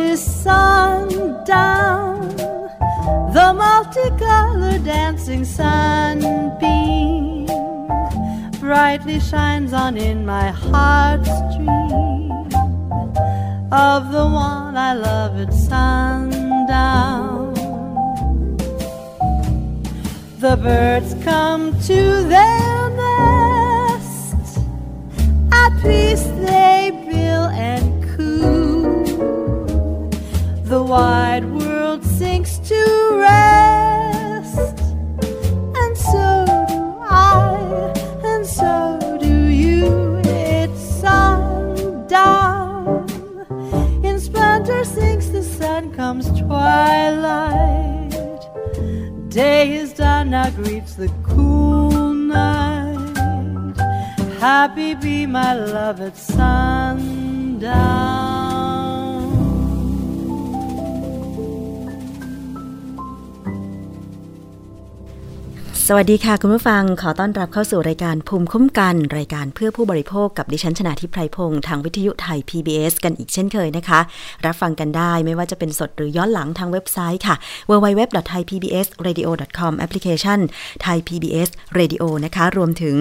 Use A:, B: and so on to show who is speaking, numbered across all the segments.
A: Tis sundown. The multicolored dancing sunbeam brightly shines on in my heart's dream of the one I love at sundown. The birds come to their nest, at peace they The wide world sinks to rest, and so do I, and so do you. It's sundown. In splendor sinks the sun, comes twilight. Day is done, now greets the cool night. Happy be my love at sundown.
B: สวัสดีค่ะ คุณผู้ฟังขอต้อนรับเข้าสู่รายการภูมิคุ้มกัน รายการเพื่อผู้บริโภคกับดิฉันชนะทิพไพรพงศ์ทางวิทยุไทย PBS กันอีกเช่นเคยนะคะ รับฟังกันได้ไม่ว่าจะเป็นสดหรือย้อนหลังทางเว็บไซต์ค่ะ www.thaipbsradio.com แอปพลิเคชัน Thai PBS Radio นะคะ รวมถึง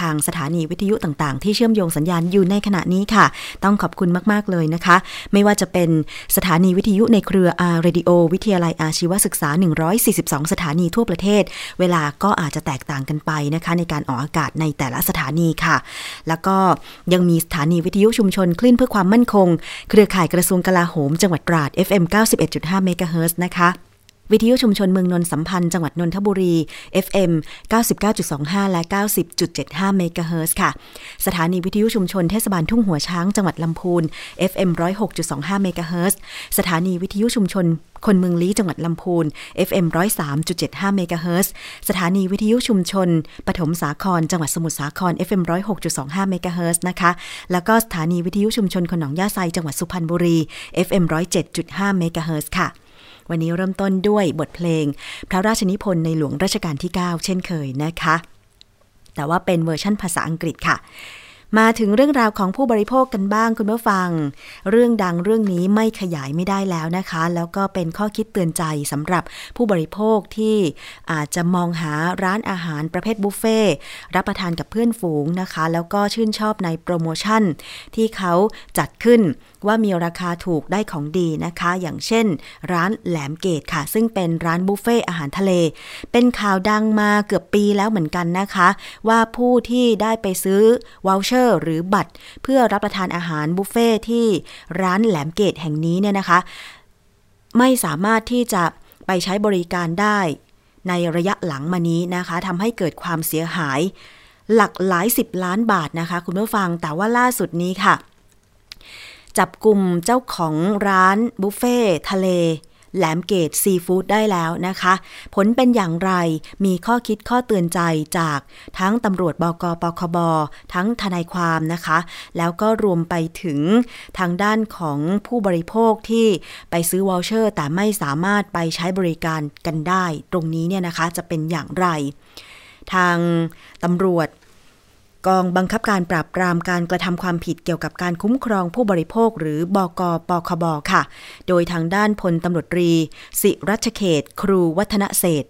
B: ทางสถานีวิทยุต่างๆ ที่เชื่อมโยงสัญญาณอยู่ในขณะนี้ค่ะ ต้องขอบคุณมากๆเลยนะคะ ไม่ว่าจะเป็นสถานีวิทยุในเครือ R Radio วิทยาลัยอาชีวศึกษา 142 สถานีทั่วประเทศ เวลาก็ก็อาจจะแตกต่างกันไปนะคะในการออกอากาศในแต่ละสถานีค่ะ แล้วก็ยังมีสถานีวิทยุชุมชนคลื่นเพื่อความมั่นคง เครือข่ายกระทรวงกลาโหมจังหวัดตราด FM 91.5เมกะเฮิรตซ์นะคะ วิทยุชุมชนเมืองนนสัมพันธ์จังหวัดนนทบุรี FM 99.25 และ 90.75 เมกะเฮิรตซ์ค่ะ สถานีวิทยุชุมชนเทศบาลทุ่งหัวช้างจังหวัดลำพูน FM 106.25 เมกะเฮิรตซ์สถานีวิทยุชุมชนคนเมืองลี้จังหวัดลำพูน FM 103.75 เมกะเฮิรตซ์สถานีวิทยุชุมชน ปฐมสาคร จังหวัดสมุทรสาคร FM 106.25 เมกะเฮิรตซ์นะคะ แล้วก็สถานีวิทยุชุมชนคนหนองหญ้าไซจังหวัดสุพรรณบุรี FM 107.5 เมกะเฮิรตซ์ค่ะ วันนี้เริ่มต้นด้วยบทเพลง พระราชนิพนธ์ในหลวงรัชกาลที่ 9 เช่นเคยนะคะ แต่ว่าเป็นเวอร์ชั่นภาษาอังกฤษค่ะ มาถึงเรื่องราวของผู้บริโภคกันบ้างคุณผู้ฟัง เรื่องดังเรื่องนี้ไม่ขยายไม่ได้แล้วนะคะ แล้วก็เป็นข้อคิดเตือนใจสำหรับผู้บริโภคที่อาจจะมองหาร้านอาหารประเภทบุฟเฟต์รับประทานกับเพื่อนฝูงนะคะ แล้วก็ชื่นชอบในโปรโมชั่น ที่เขาจัดขึ้นว่ามีราคาถูกได้ของดีนะคะ อย่างเช่น ร้านแหลมเกตค่ะ ซึ่งเป็นร้านบุฟเฟต์อาหารทะเล เป็นข่าวดังมาเกือบปีแล้วเหมือนกันนะคะ ว่าผู้ที่ได้ไปซื้อ voucher หรือบัตร เพื่อรับประทานอาหารบุฟเฟต์ที่ร้านแหลมเกตแห่งนี้เนี่ยนะคะ ไม่สามารถที่จะไปใช้บริการได้ในระยะหลังมานี้นะคะทำให้เกิดความเสียหาย หลักหลายสิบล้านบาทนะคะ คุณผู้ฟังแต่ว่าล่าสุดนี้ค่ะ จับกลุ่มเจ้าของร้านบุฟเฟ่ทะเล แหลมเกตซีฟู้ดได้แล้วนะคะ ผลเป็นอย่างไรมีข้อคิดข้อเตือนใจจากทั้งตำรวจบกปคบ ทั้งทนายความนะคะ แล้วก็รวมไปถึงทางด้านของผู้บริโภคที่ไปซื้อวอลเชอร์ แต่ไม่สามารถไปใช้บริการกันได้ ตรงนี้เนี่ยนะคะจะเป็นอย่างไร ทางตำรวจ กองบังคับการปราบปรามการกระทำความผิดเกี่ยวกับการคุ้มครองผู้บริโภคหรือบกปคบค่ะ โดยทางด้านพลตำรวจรี สิรัชเขต ครูวัฒนเศษ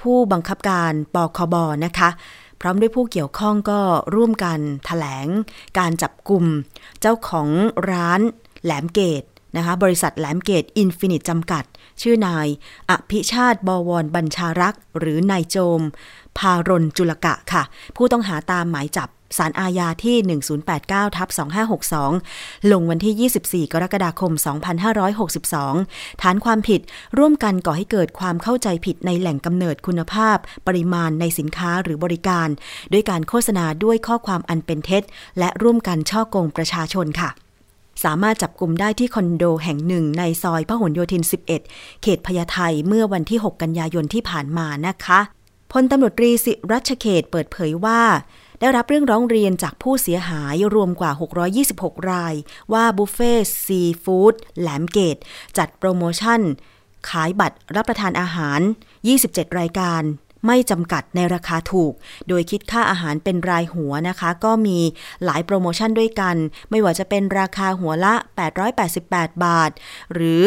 B: ผู้บังคับการปคบนะคะ พร้อมด้วยผู้เกี่ยวข้องก็ร่วมกันถแถลง การจับกลุ่มเจ้าของร้านแหลมเกตนะคะบริษัทแหลมเกตอินฟินิตจำกัด ชื่อนายอภิชาติบวรบัญชารักษ์ หรือนายโจม พารณจุลกะค่ะ ผู้ต้องหาตามหมายจับศาลอาญาที่ 1089ทับ2562 ลงวันที่ 24 กรกฎาคม 2562 ฐานความผิดร่วมกันก่อให้เกิดความเข้าใจผิดในแหล่งกำเนิดคุณภาพ ปริมาณในสินค้าหรือบริการ ด้วยการโฆษณาด้วยข้อความอันเป็นเท็จ และร่วมกันช่อโกงประชาชนค่ะ สามารถจับกลุ่มได้ที่คอนโดแห่งหนึ่งในซอยพหลโยธิน 11 เขตพญาไทเมื่อวันที่ 6 กันยายนที่ผ่านมานะคะ พลตำรวจตรีสิรัชเขตเปิดเผยว่า ได้รับเรื่องร้องเรียนจากผู้เสียหายรวมกว่า 626 ราย ว่าบุฟเฟ่ซีฟู้ดแหลมเกต จัดโปรโมชั่น ขายบัตรรับประทานอาหาร 27 รายการไม่จำกัดในราคาถูก โดยคิดค่าอาหารเป็นรายหัวนะคะ ก็มีหลายโปรโมชั่นด้วยกัน ไม่ว่าจะเป็นราคาหัวละ 888 บาท หรือ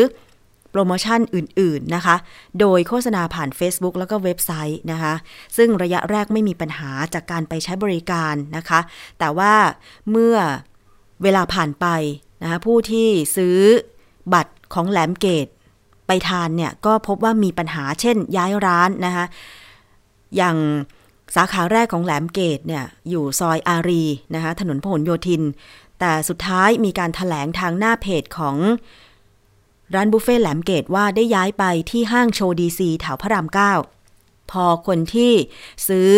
B: โปรโมชั่นอื่น ๆ นะคะ โดยโฆษณาผ่าน Facebook แล้วก็เว็บไซต์นะคะ ซึ่งระยะแรกไม่มีปัญหาจากการไปใช้บริการนะคะ แต่ว่าเมื่อเวลาผ่านไปนะคะผู้ที่ซื้อบัตรของแหลมเกตไปทานเนี่ย ก็พบว่ามีปัญหาเช่นย้ายร้านนะคะอย่างสาขาแรกของแหลมเกตเนี่ยอยู่ซอยอารีนะคะถนนพหลโยธิน แต่สุดท้ายมีการถแถลงทางหน้าเพจของ ร้านบุฟเฟ่แหลมเกตว่าได้ย้ายไปที่ห้างโชดีซีแถวพระรามเก้าพอคนที่ซื้อ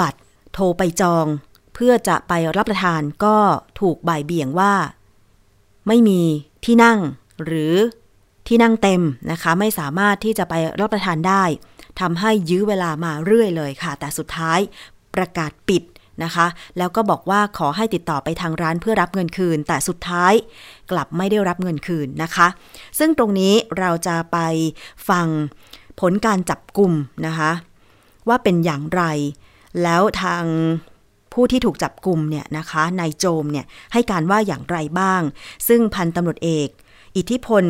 B: บัตรโทรไปจอง เพื่อจะไปรับประทานก็ถูกบ่ายเบี่ยงว่า ไม่มีที่นั่งหรือที่นั่งเต็มนะคะ ไม่สามารถที่จะไปรับประทานได้ทำให้ยื้อเวลามาเรื่อยเลยค่ะ แต่สุดท้ายประกาศปิด นะคะ แล้วก็บอกว่าขอให้ติดต่อไปทางร้านเพื่อรับเงินคืน แต่สุดท้ายกลับไม่ได้รับเงินคืนนะคะ ซึ่งตรงนี้เราจะไปฟังผลการจับกลุ่มนะคะ ว่าเป็นอย่างไร แล้วทางผู้ที่ถูกจับกลุ่มเนี่ยนะคะนายโจมเนี่ยให้การว่าอย่างไรบ้าง ซึ่งพันตำรวจเอก อิทธิพล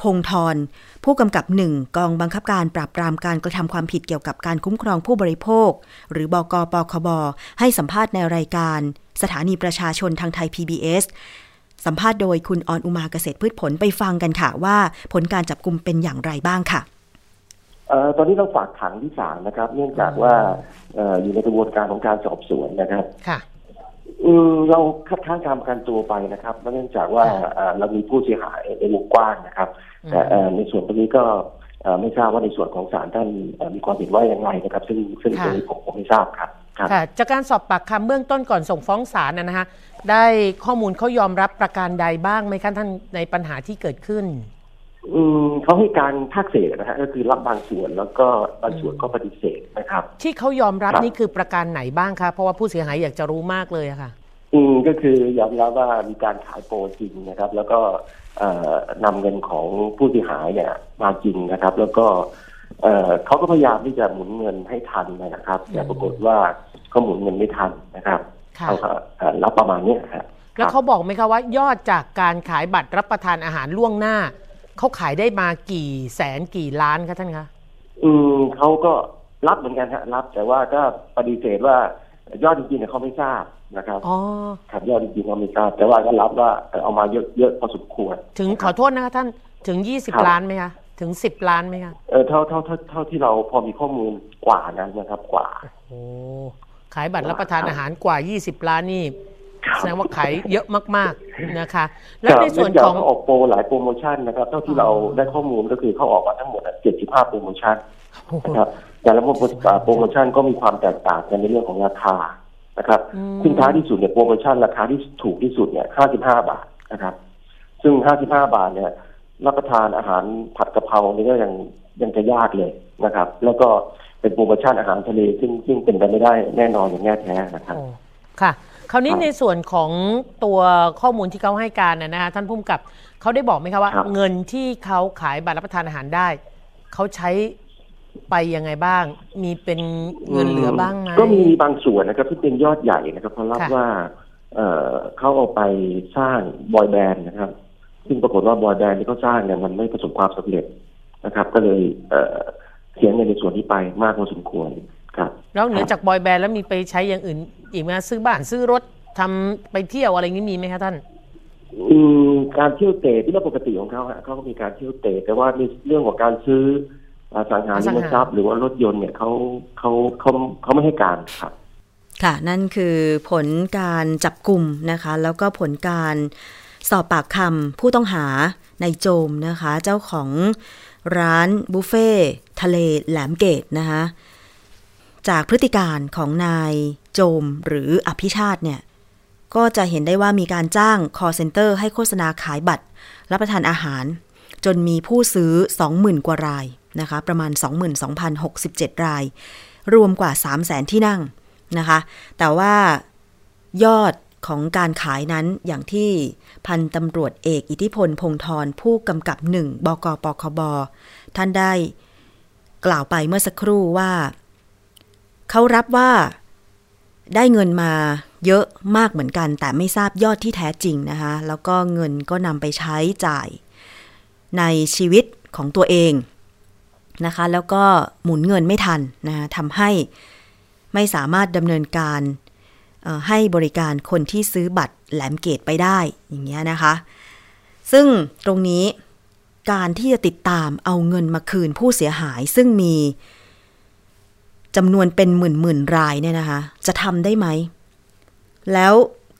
B: พงทร ผู้กำกับหนึ่งกองบังคับการปราบปรามการกระทำความผิดเกี่ยวกับการคุ้มครองผู้บริโภค หรือบกปคบให้สัมภาษณ์ในรายการ สถานีประชาชนทางไทย PBS สัมภาษณ์โดยคุณออนอุมาเกษตรพืชผลไปฟังกันค่ะว่าผลการจับกลุ่มเป็นอย่างไรบ้างค่ะ
C: เอ่อตอนนี้เราฝากขังที่ศาลนะครับ เนื่องจากว่าเอ่ออยู่ในกระบวนการของการสอบสวนนะครับ
D: ค่ะ
C: อืมเราคัดค้านการประกันตัวไปนะครับเนื่องจากว่า
D: ค่ะ
C: เอ่อเรามีผู้เสียหายในวงกว้างนะครับ แต่เอ่อในส่วนตรงนี้ก็เอ่อไม่ทราบว่าในส่วนของศาลท่านเอ่อมีความเห็นว่าอย่างไรนะครับ ซึ่งซึ่งตรงนี้ผมผมไม่ทราบครับครับ
D: ค่ะจากการสอบปากคำเบื้องต้นก่อนส่งฟ้องศาลนะนะคะได้ข้อมูลเขายอมรับประการใดบ้างไหมคะท่านในปัญหาที่เกิดขึ้น
C: อืมเขาให้การภาคเศษนะฮะก็คือรับบางส่วนแล้วก็บางส่วนก็ปฏิเสธนะครับ
D: ที่เขายอมรับ
C: ครับ
D: นี่คือประการไหนบ้างคะเพราะว่าผู้เสียหายอยากจะรู้มากเลยอะค่ะ
C: อืมก็คือยอมรับว่ามีการขายโปรจริงนะครับ แล้วก็เอ่อ นำเงินของผู้เสียหายเนี่ยมาจริงนะครับ แล้วก็เอ่อเขาก็พยายามที่จะหมุนเงินให้ทันนะครับ แต่ปรากฏว่าเขาหมุนเงินไม่ทันนะครับ
D: ค่ะ
C: เขาก็เอ่อรับประมาณเนี้ยครับ
D: แล้วเขาบอกไหมคะว่ายอดจากการขายบัตรรับประทานอาหารล่วงหน้าเขาขายได้มากี่แสนกี่ล้านคะท่านคะ
C: อืมเขาก็รับเหมือนกันฮะรับแต่ว่าก็ปฏิเสธว่า ยอดจริงๆเนี่ยเขาไม่ทราบนะครับ
D: อ๋อ
C: ครับยอดจริงๆเขาไม่ทราบ แต่ว่าก็รับว่าเอ่อเอามาเยอะเยอะพอสมควร
D: ถึงขอโทษนะคะท่านถึง
C: ครับ
D: 20ล้านไหมคะถึง10ล้านไหมคะ
C: เออเท่าเท่าเท่าเท่าที่เราพอมีข้อมูลกว่านั้นนะครับกว่า
D: โอ้ขายบัตรรับประทานอาหารกว่า20ล้านนี่แสดงว่าขายเยอะมาก ๆนะคะ แล้วในส่วนของ
C: เนื่จากเขาออกโปรหลายโปรโมชั่นนะครับ เท่าที่เราได้ข้อมูลก็คือเขาออกมาทั้งหมด75โปรโมชั่นนะครับ แต่ละโปรโมโปรโมชั่นก็มีความแตกต่างกันในเรื่องของราคานะครับ
D: อืม
C: ซึ่งท้ายที่สุดเนี่ยโปรโมชั่นราคาที่ถูกที่สุดเนี่ย 55 บาทนะครับ ซึ่ง 55 บาทเนี่ย รับประทานอาหารผัดกะเพรานี่ก็ยังยังจะยากเลยนะครับ แล้วก็เป็นโปรโมชั่นอาหารทะเลซึ่งซึ่งเป็นไปไม่ได้แน่นอนอย่างแน่แท้นะครับ
D: โอ้ค่ะ คราวนี้
C: ครับ
D: ในส่วนของตัวข้อมูลที่เขาให้การนะนะคะท่านผู้กำกับเขาได้บอกไหมคะว่า
C: ครับ
D: เงินที่เขาขายบัตรรับประทานอาหารได้เขาใช้ ไปยังไงบ้าง มีเป็นเงินเหลือบ้างไหม
C: ก็มีบางส่วนนะครับที่เป็นยอดใหญ่นะครับเขารับ
D: ค่ะ
C: ว่า เอ่อเขาเอาไปสร้างบอยแบนด์นะครับ ซึ่งปรากฏว่าบอยแบนด์ที่เขาสร้างเนี่ยมันไม่ประสบความสำเร็จนะครับ ก็เลยเอ่อเสียเงินในส่วนนี้ไปมากพอสมควรครับ
D: แล้วเหนือจากบอยแบนด์แล้วมีไปใช้อย่างอื่น อีกไหมคะซื้อบ้านซื้อรถทำไปเที่ยวอะไรอย่างนี้มีไหมคะท่าน
C: อืมการเที่ยวเตะที่เรื่องปกติของเขาฮะเขาก็มีการเที่ยวเตะแต่ว่าในเรื่องของการซื้อ อสังหาริมทรัพย์หรือว่ารถยนต์เนี่ยเขาเขาเขาเขาไม่ให้การครับ
B: ค่ะ นั่นคือผลการจับกลุ่มนะคะ แล้วก็ผลการสอบปากคำผู้ต้องหาในโจมนะคะ เจ้าของร้านบุฟเฟ่ทะเลแหลมเกตนะคะจากพฤติการของนายโจมหรืออภิชาติเนี่ย ก็จะเห็นได้ว่ามีการจ้าง call center ให้โฆษณาขายบัตร รับประทานอาหาร จนมีผู้ซื้อ 20,000 กว่าราย นะคะ ประมาณ 22,067 ราย รวมกว่า 300,000ที่นั่งนะคะ แต่ว่ายอดของการขายนั้นอย่างที่พันตำรวจเอกอิทธิพลพงธรผู้กำกับหนึ่งบกปคบ ท่านได้กล่าวไปเมื่อสักครู่ว่า เขารับว่าได้เงินมาเยอะมากเหมือนกัน แต่ไม่ทราบยอดที่แท้จริงนะคะ แล้วก็เงินก็นำไปใช้จ่ายในชีวิตของตัวเอง นะคะ แล้วก็หมุนเงินไม่ทันนะะทำให้ไม่สามารถดำเนินการให้บริการคนที่ซื้อบัตรแหลมเกตไปได้อย่างเงี้ยนะคะ ซึ่งตรงนี้การที่จะติดตามเอาเงินมาคืนผู้เสียหายซึ่งมีจำนวนเป็นหมื่นหมื่นรายเนี่ยนะคะ จะทำได้ไหม แล้ว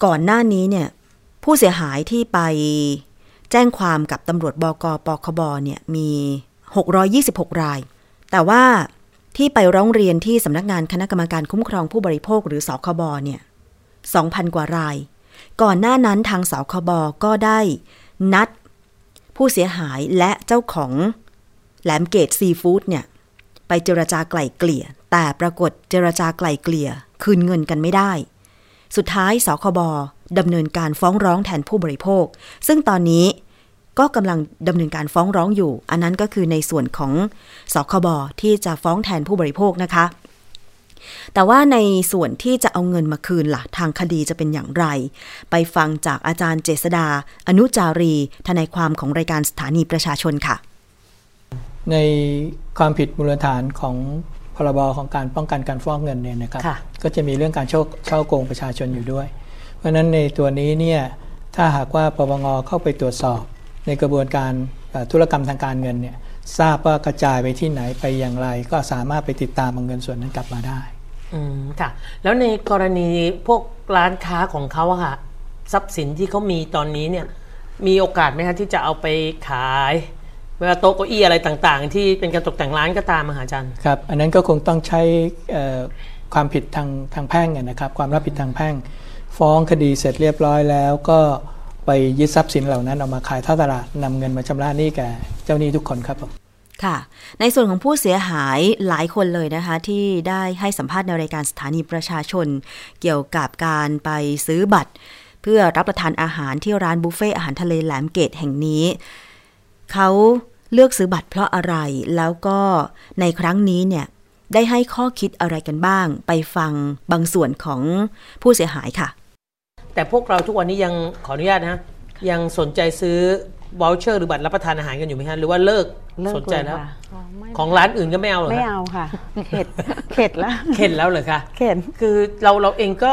B: ก่อนหน้านี้เนี่ย ผู้เสียหายที่ไปแจ้งความกับตำรวจบกปคบเนี่ยมี 626 ราย แต่ว่าที่ไปร้องเรียนที่สำนักงานคณะกรรมการคุ้มครองผู้บริโภคหรือสคบเนี่ย 2,000 กว่าราย ก่อนหน้านั้นทางสคบก็ได้นัดผู้เสียหายและเจ้าของแหลมเกตซีฟู้ดเนี่ย ไปเจรจาไกล่เกลี่ย แต่ปรากฏเจรจาไกล่เกลี่ย คืนเงินกันไม่ได้ สุดท้ายสคบดำเนินการฟ้องร้องแทนผู้บริโภค ซึ่งตอนนี้ ก็กำลังดำเนินการฟ้องร้องอยู่ อันนั้นก็คือในส่วนของสคบที่จะฟ้องแทนผู้บริโภคนะคะ แต่ว่าในส่วนที่จะเอาเงินมาคืนล่ะ ทางคดีจะเป็นอย่างไร ไปฟังจากอาจารย์เจษดา อนุจารี ทนายความของรายการสถานีประชาชนค่ะ
E: ในความผิดมูลฐานของพรบของการป้องกันการฟอกเงินเนี่ยนะครับ
D: ค่ะ
E: ก็จะมีเรื่องการช่อช่อโกงประชาชนอยู่ด้วย เพราะฉะนั้นในตัวนี้เนี่ยถ้าหากว่าปปงเข้าไปตรวจสอบ ในกระบวนการเอ่อธุรกรรมทางการเงินเนี่ยทราบว่ากระจายไปที่ไหนไปอย่างไร ก็สามารถไปติดตามเอาเงินส่วนนั้นกลับมาได้
D: อืมค่ะ แล้วในกรณีพวกร้านค้าของเขาอะค่ะทรัพย์สินที่เขามีตอนนี้เนี่ยมีโอกาสไหมคะที่จะเอาไปขายเวลาโต๊ะเก้าอี้อะไรต่างๆ ที่เป็นการตกแต่งร้านก็ตามมหาจัน
E: ครับ อันนั้นก็คงต้องใช้เอ่อความผิดทางทางแพ่งอะนะครับ ความรับผิดทางแพ่ง ฟ้องคดีเสร็จเรียบร้อยแล้วก็ ไปยึดทรัพย์สินเหล่านั้นเอามาขายท่าตลาดนำเงินมาชำระหนี้แก่เจ้าหนี้ทุกคนครับผม
B: ค่ะ ในส่วนของผู้เสียหายหลายคนเลยนะคะ ที่ได้ให้สัมภาษณ์ในรายการสถานีประชาชน เกี่ยวกับการไปซื้อบัตร เพื่อรับประทานอาหารที่ร้านบุฟเฟ่อาหารทะเลแหลมเกตแห่งนี้ เขาเลือกซื้อบัตรเพราะอะไรแล้วก็ในครั้งนี้เนี่ยได้ให้ข้อคิดอะไรกันบ้าง ไปฟังบางส่วนของผู้เสียหายค่ะ
D: แต่พวกเราทุกวันนี้ยังขออนุญาตนะฮะยังสนใจซื้อ voucher หรือบัตรรับประทานอาหารกันอยู่ไหมฮะหรือว่าเลิก
F: เลิก
D: สนใจแล้ว
F: เยค่ะ
D: ของร้านอื่นก็ไม่เอาเหรอ
F: ไม่
D: ฮะ
F: เอาค่ะ เข็ดเข็ดแล้ว
D: เข็ดแล้วเหรอคะ
F: เข็ด
D: คือเราเราเองก็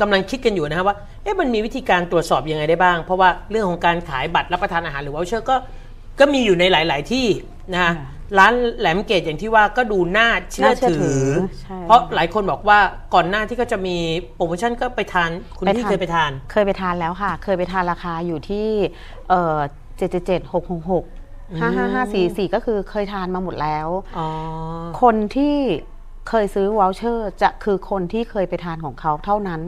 D: กำลังคิดกันอยู่นะฮะว่าเอ๊ะมันมีวิธีการตรวจสอบยังไงได้บ้าง เพราะว่าเรื่องของการขายบัตรรับประทานอาหารหรือ voucher ก็ก็มีอยู่ในหลาย ๆ ที่นะฮะ
F: ค่ะ
D: ร้านแหลมเกตอย่างที่ว่าก็ดูน่าเชื่อ
F: น่าเชื่อ
D: ถื
F: ถื
D: อ
F: อใช่
D: เพราะหลายคนบอกว่าก่อนหน้าที่ก็จะมีโปรโมชั่นก็ไปทานคุณพี่เคยไปทาน
F: เคยไปทานแล้วค่ะ เคยไปทานราคาอยู่ที่เอ่อเจ็ดเจ็ดเจ็ดหกหกหกห้าห้าห้าสี่สี่ก็คือเคยทานมาหมดแล้ว
D: อ๋อ
F: คนที่เคยซื้อวอลเชอร์ จะคือคนที่เคยไปทานของเขาเท่านั้น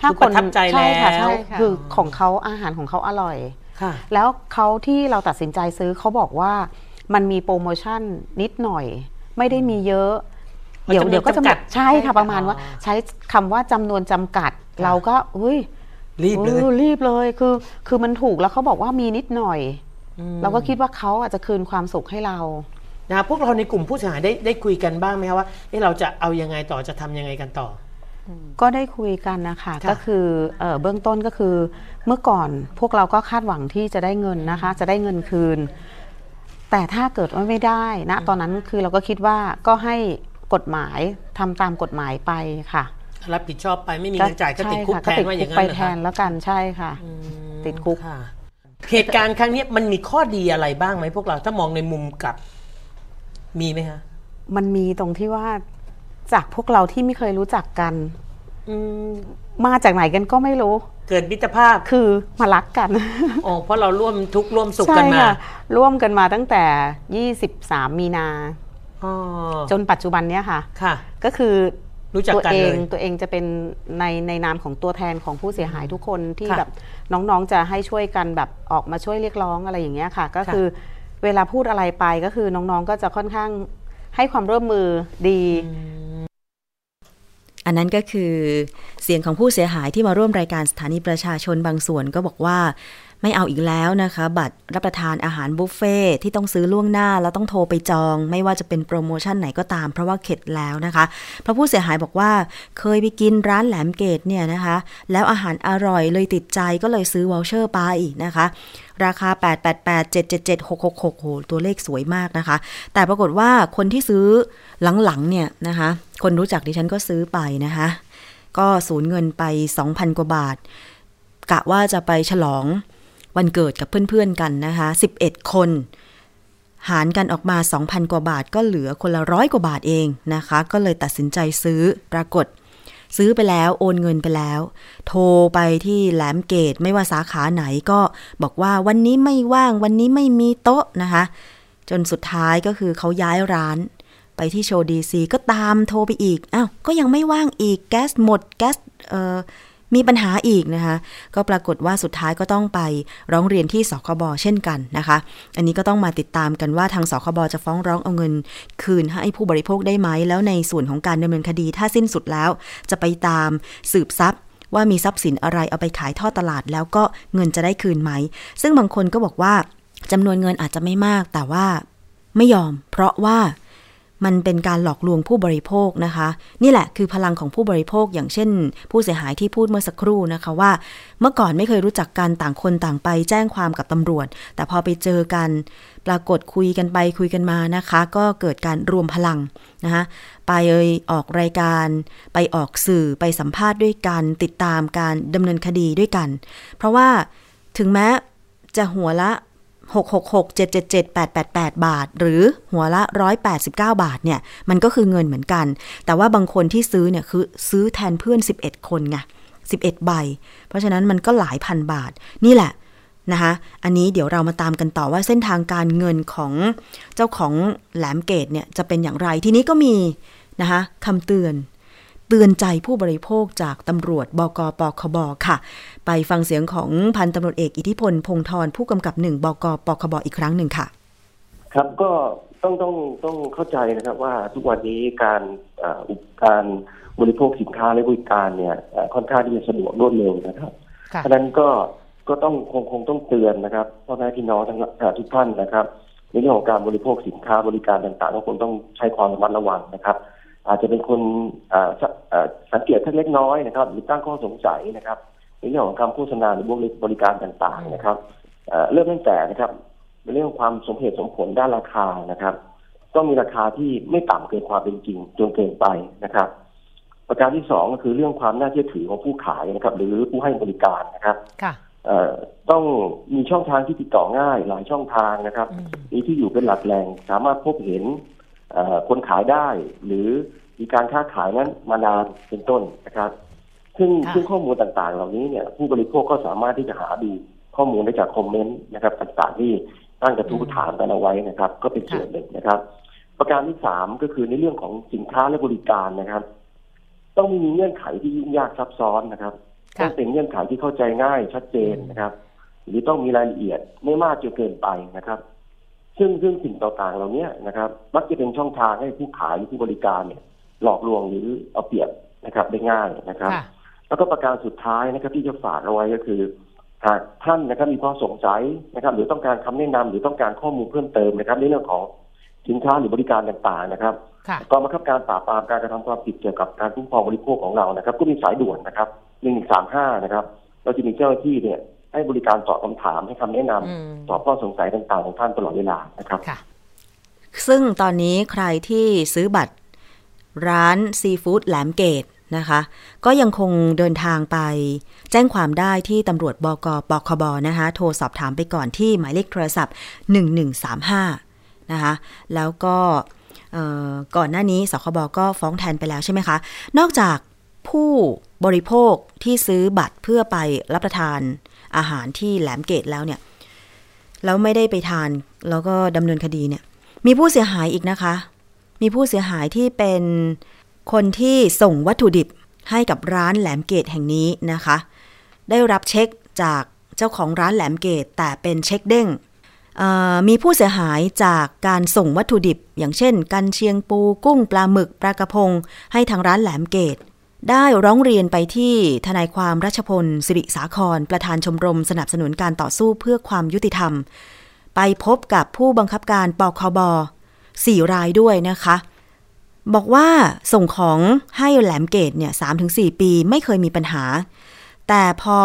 D: คือประทับใจ
F: ใช่ค่ะ
D: แล้ว
F: ใช่
D: ค่ะ
F: คือของเขาอาหารของเขาอร่อย
D: ค่ะ
F: แล้วเขาที่เราตัดสินใจซื้อเขาบอกว่า มันมีโปรโมชั่นนิดหน่อย ไม่ได้มีเยอะ
D: มัน
F: เดี๋ยว
D: จำนวน
F: เดี๋ยวก็จะหม
D: จำกั
F: ด
D: ด
F: ใช่ค่ะประมาณว่า
D: อ๋อ
F: ใช้คำว่าจำนวนจำกัด เราก็อุ้ย
D: รีบเลย
F: ออรีบเลยคือ คือมันถูกแล้วเขาบอกว่ามีนิดหน่อย
D: อืม
F: เราก็คิดว่าเขาอาจจะคืนความสุขให้เรา
D: นะพวกเราในกลุ่มผู้เสียหายได้ได้คุยกันบ้างไหมคะว่าเอ๊ะเราจะเอายังไงต่อจะทำยังไงกันต่อ
F: ก็ได้คุยกันนะคะ
D: ค่ะ
F: ก็คือเอ่อเบื้องต้นก็คือเมื่อก่อนพวกเราก็คาดหวังที่จะได้เงินนะคะ จะได้เงินคืน แต่ถ้าเกิดว่าไม่ได้นะตอนนั้นคือเราก็คิดว่าก็ให้กฎหมายทำตามกฎหมายไปค่ะ
D: รับผิดชอบไปไม่มีเงินจ่ายก็ติดคุก
F: ใช่
D: แท
F: ค่ะ
D: นว่าอย่างนั้น
F: ไป
D: เหรอ
F: แท
D: คะ
F: นแล้วกันใช่ค่ะ
D: อืม
F: ติดคุก
D: ค่ะเหตุการณ์ครั้งนี้มันมีข้อดีอะไรบ้างไหมพวกเราถ้ามองในมุมกลับ มีไหมคะ
F: มันมีตรงที่ว่าจากพวกเราที่ไม่เคยรู้จักกัน
D: อืม
F: มาจากไหนกันก็ไม่รู้
D: เกิดมิตรภาพ
F: คือมารักกัน
D: อ๋อเพราะเราร่วมทุกข์ร่วมสุข
F: ใช่
D: กันมา
F: ค่ะร่วมกันมาตั้งแต่ 23 มีนา
D: อ๋อ
F: จนปัจจุบันเนี้ยค่ะ
D: ค่ะ
F: ก็คือ
D: รู้จัก
F: ตัว
D: กัน
F: เอ
D: เล
F: ง
D: ย
F: ตัวเองจะเป็นในในนามของตัวแทนของผู้เสียหายทุกคนที่
D: ค่ะ
F: แบบน้องๆจะให้ช่วยกันแบบออกมาช่วยเรียกร้องอะไรอย่างเงี้ยค่ะ ก็
D: ค่ะ
F: คือเวลาพูดอะไรไปก็คือน้องๆก็จะค่อนข้างให้ความร่วมมือดี
B: อันนั้นก็คือเสียงของผู้เสียหายที่มาร่วมรายการสถานีประชาชนบางส่วนก็บอกว่าไม่เอาอีกแล้วนะคะ บัตรรับประทานอาหารบุฟเฟ่ที่ต้องซื้อล่วงหน้า แล้วต้องโทรไปจอง ไม่ว่าจะเป็นโปรโมชั่นไหนก็ตาม เพราะว่าเข็ดแล้วนะคะเพราะผู้เสียหายบอกว่าเคยไปกินร้านแหลมเกตเนี่ยนะคะ แล้วอาหารอร่อยเลยติดใจก็เลยซื้อวอลเชอร์ไปนะคะ ราคา 888 777 666โหตัวเลขสวยมากนะคะ แต่ปรากฏว่าคนที่ซื้อหลังๆเนี่ยนะคะ คนรู้จักดิฉันก็ซื้อไปนะคะ ก็สูญเงินไป 2,000 กว่าบาท กะว่าจะไปฉลองวันเกิดกับเพื่อนๆกันนะคะ 11 คน หารกันออกมา 2,000 กว่าบาท ก็เหลือคนละร้อยกว่าบาทเองนะคะ ก็เลยตัดสินใจซื้อปรากฏ ซื้อไปแล้วโอนเงินไปแล้ว โทรไปที่แหลมเกตไม่ว่าสาขาไหนก็บอกว่าวันนี้ไม่ว่างวันนี้ไม่มีโต๊ะนะคะ จนสุดท้ายก็คือเขาย้ายร้าน ไปที่โชว์ดีซีก็ตามโทรไปอีกอ้าวก็ยังไม่ว่างอีกแก๊สหมดแก๊สเอ่อ มีปัญหาอีกนะคะ ก็ปรากฏว่าสุดท้ายก็ต้องไปร้องเรียนที่สคบเช่นกันนะคะ อันนี้ก็ต้องมาติดตามกันว่าทางสคบจะฟ้องร้องเอาเงิน คืนให้ผู้บริโภคได้ไหม แล้วในส่วนของการดำเนินคดีถ้าสิ้นสุดแล้ว จะไปตามสืบทรัพย์ว่ามีทรัพย์สินอะไรเอาไปขายทอดตลาด แล้วก็เงินจะได้คืนไหม ซึ่งบางคนก็บอกว่าจำนวนเงินอาจจะไม่มากแต่ว่าไม่ยอม เพราะว่า มันเป็นการหลอกลวงผู้บริโภคนะคะ นี่แหละคือพลังของผู้บริโภคอย่างเช่น ผู้เสียหายที่พูดเมื่อสักครู่นะคะว่า เมื่อก่อนไม่เคยรู้จักกันต่างคนต่างไปแจ้งความกับตำรวจ แต่พอไปเจอกัน ปรากฏคุยกันไปคุยกันมานะคะ ก็เกิดการรวมพลังนะคะไปเออกรายการ ไปออกสื่อไปสัมภาษณ์ด้วยกัน ติดตามการดำเนินคดีด้วยกัน เพราะว่าถึงแม้จะหัวละ 666-777-888 บาท หรือหัวละ 189 บาทเนี่ยมันก็คือเงินเหมือนกัน แต่ว่าบางคนที่ซื้อเนี่ยคือซื้อแทนเพื่อน 11 คนไง11 ใบ เพราะฉะนั้นมันก็หลายพันบาทนี่แหละนะคะอันนี้เดี๋ยวเรามาตามกันต่อว่าเส้นทางการเงินของเจ้าของแหลมเกตเนี่ยจะเป็นอย่างไร ทีนี้ก็มีนะคะคำเตือน เตือนใจผู้บริโภคจากตำรวจบกปคบค่ะ ไปฟังเสียงของพันตำรวจเอกอิทธิพลพงธรผู้กำกับหนึ่งบกปคบอีกครั้งหนึ่งค่ะ
C: ครับก็ต้องต้องต้องเข้าใจนะครับว่าทุกวันนี้การเอ่อการบริโภคสินค้าและบริการเนี่ยเอ่อค่อนข้างที่จะสะดวกรวดเร็วนะครับ
D: ค่ะ
C: เพราะฉะนั้นก็ก็ต้องคงคงต้องเตือนนะครับพ่อแม่พี่น้องทั้งเอ่อทุกท่านนะครับในเรื่องของการบริโภคสินค้าบริการต่างๆทุกคนต้องใช้ความระมัดระวังนะครับ อาจจะเป็นคนอ่าสเอ่อสังเกตแค่เล็กน้อยนะครับ หรือตั้งข้อสงสัยนะครับในเรื่องของการโฆษณาหรือบริการต่างๆนะครับเอ่อเริ่มตั้งแต่นะครับในเรื่องของความสมเหตุสมผลด้านราคานะครับ ต้องมีราคาที่ไม่ต่ำเกินความเป็นจริงจนเกินไปนะครับ ประการที่สองก็คือเรื่องความน่าเชื่อถือของผู้ขายนะครับ หรือผู้ให้บริการนะครับ
D: ค่ะ
C: เอ่อต้องมีช่องทางที่ติดต่อง่ายหลายช่องทางนะครับ
D: อืม
C: มีที่อยู่เป็นหลักแหล่งสามารถพบเห็นเอ่อ คนขายได้ หรือมีการค้าขายนั้นมานานเป็นต้นนะครับ ซึ่ง
D: ค่ะ
C: ซึ่งข้อมูลต่างๆ เหล่านี้เนี่ยผู้บริโภคก็สามารถที่จะหาดูข้อมูลได้จากคอมเมนต์นะครับต่างๆที่ตั้งกระทู้ถามกันเอาไว้นะครับ ก็เป็นส่วนหนึ่งนะครับ ประการที่สามก็คือในเรื่องของสินค้าและบริการนะครับ ต้องมีเงื่อนไขที่ยุ่งยากซับซ้อนนะครับ
D: ค่ะ
C: ต้องเป็นเงื่อนไขที่เข้าใจง่ายชัดเจนนะครับ หรือต้องมีรายละเอียดไม่มากจนเกินไปนะครับ ซึ่งซึ่งสิ่งต่างๆ เหล่านี้นะครับ มักจะเป็นช่องทางให้ผู้ขายหรือผู้บริการเนี่ย หลอกลวงหรือเอาเปรียบนะครับ ได้ง่ายนะครับ
D: ค่ะ
C: แล้วก็ประการสุดท้ายนะครับ ที่จะฝากเอาไว้ก็คือหากท่านนะครับมีข้อสงสัยนะครับ หรือต้องการคำแนะนำหรือต้องการข้อมูลเพิ่มเติมนะครับ ในเรื่องของสินค้าหรือบริการต่างๆนะครับ
D: ค่ะ
C: กองบังคับการปราบปรามการกระทำความผิดเกี่ยวกับการคุ้มครองบริโภคของเรานะครับ ก็มีสายด่วนนะครับหนึ่งสามห้านะครับ เราจะมีเจ้าหน้าที่เนี่ย ให้บริการตอบคำถามให้คำแนะนำ
D: อืม
C: ตอบข้อสงสัยต่างๆ ของท่านตลอดเวลานะครับ
D: ค่ะ
B: ซึ่งตอนนี้ใครที่ซื้อบัตรร้านซีฟู้ดแหลมเกตนะคะ ก็ยังคงเดินทางไป แจ้งความได้ที่ตำรวจบกปคบนะคะ โทรสอบถามไปก่อนที่หมายเลขโทรศัพท์ 1135 นะคะ แล้วก็เอ่อก่อนหน้านี้สคบก็ฟ้องแทนไปแล้วใช่ไหมคะ นอกจากผู้บริโภคที่ซื้อบัตรเพื่อไปรับประทาน อาหารที่แหลมเกตแล้วเนี่ยแล้วไม่ได้ไปทานแล้วก็ดำเนินคดีเนี่ย มีผู้เสียหายอีกนะคะ มีผู้เสียหายที่เป็นคนที่ส่งวัตถุดิบให้กับร้านแหลมเกตแห่งนี้นะคะ ได้รับเช็คจากเจ้าของร้านแหลมเกตแต่เป็นเช็คเด้งมีผู้เสียหายจากการส่งวัตถุดิบ อย่างเช่น กันเชียงปู กุ้งปลาหมึกปลากระพง ให้ทางร้านแหลมเกต ได้ร้องเรียนไปที่ทนายความรัชพล สิริสาคร ประธานชมรมสนับสนุนการต่อสู้เพื่อความยุติธรรม ไปพบกับผู้บังคับการปคบสี่รายด้วยนะคะ บอกว่าส่งของให้แหลมเกตเนี่ย3-4ปีไม่เคยมีปัญหา แต่พอ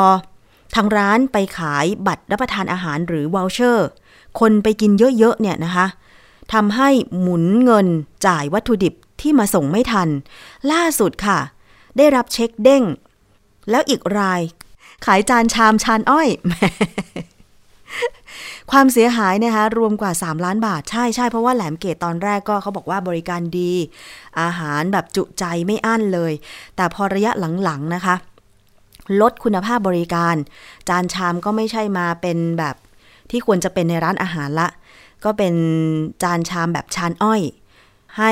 B: ทางร้านไปขายบัตรรับประทานอาหารหรือว o ลเชอร์ คนไปกินเยอะๆเนี่ยนะคะทำให้หมุนเงินจ่ายวัตถุดิบที่มาส่งไม่ทัน ล่าสุดค่ะ ได้รับเช็คเด้ง แล้วอีกราย ขายจานชามชานอ้อย ความเสียหายนะคะรวมกว่า 3 ล้านบาท ใช่ใช่เพราะว่าแหลมเกตตอนแรกก็เขาบอกว่าบริการดี อาหารแบบจุใจไม่อั้นเลย แต่พอระยะหลังๆนะคะ ลดคุณภาพบริการ จานชามก็ไม่ใช่มาเป็นแบบที่ควรจะเป็นในร้านอาหารละ ก็เป็นจานชามแบบชานอ้อย ให้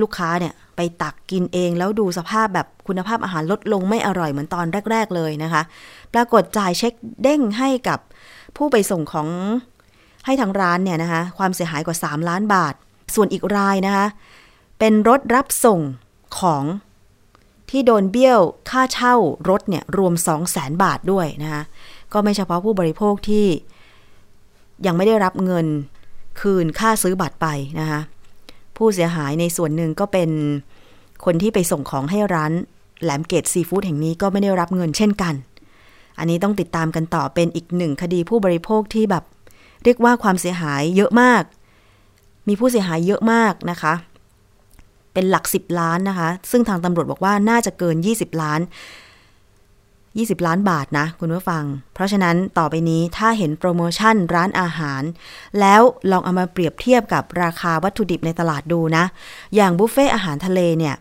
B: ลูกค้าเนี่ย ไปตักกินเองแล้วดูสภาพแบบคุณภาพอาหารลดลงไม่อร่อยเหมือนตอนแรก ๆ เลยนะคะ ปรากฏจ่ายเช็คเด้งให้กับผู้ไปส่งของให้ทางร้านเนี่ยนะคะความเสียหายกว่า 3 ล้านบาท ส่วนอีกรายนะคะ เป็นรถรับส่งของที่โดนเบี้ยวค่าเช่ารถเนี่ยรวม 2 0 0แสนบาทด้วยนะคะก็ไม่เฉพาะผู้บริโภคที่ยังไม่ได้รับเงินคืนค่าซื้อบัตรไปนะคะ ผู้เสียหายในส่วนหนึ่งก็เป็นคนที่ไปส่งของให้ร้านแหลมเกตซีฟู้ดแห่งนี้ก็ไม่ได้รับเงินเช่นกัน อันนี้ต้องติดตามกันต่อเป็นอีกหนึ่งคดีผู้บริโภคที่แบบ เรียกว่าความเสียหายเยอะมาก มีผู้เสียหายเยอะมากนะคะ เป็นหลักสิบล้านนะคะ ซึ่งทางตำรวจบอกว่าน่าจะเกิน 20 ล้าน 20 ล้านบาทนะคุณผู้ฟัง เพราะฉะนั้นต่อไปนี้ถ้าเห็นโปรโมชั่นร้านอาหาร แล้วลองเอามาเปรียบเทียบกับราคาวัตถุดิบในตลาดดูนะ อย่างบุฟเฟ่อาหารทะเลเนี่ย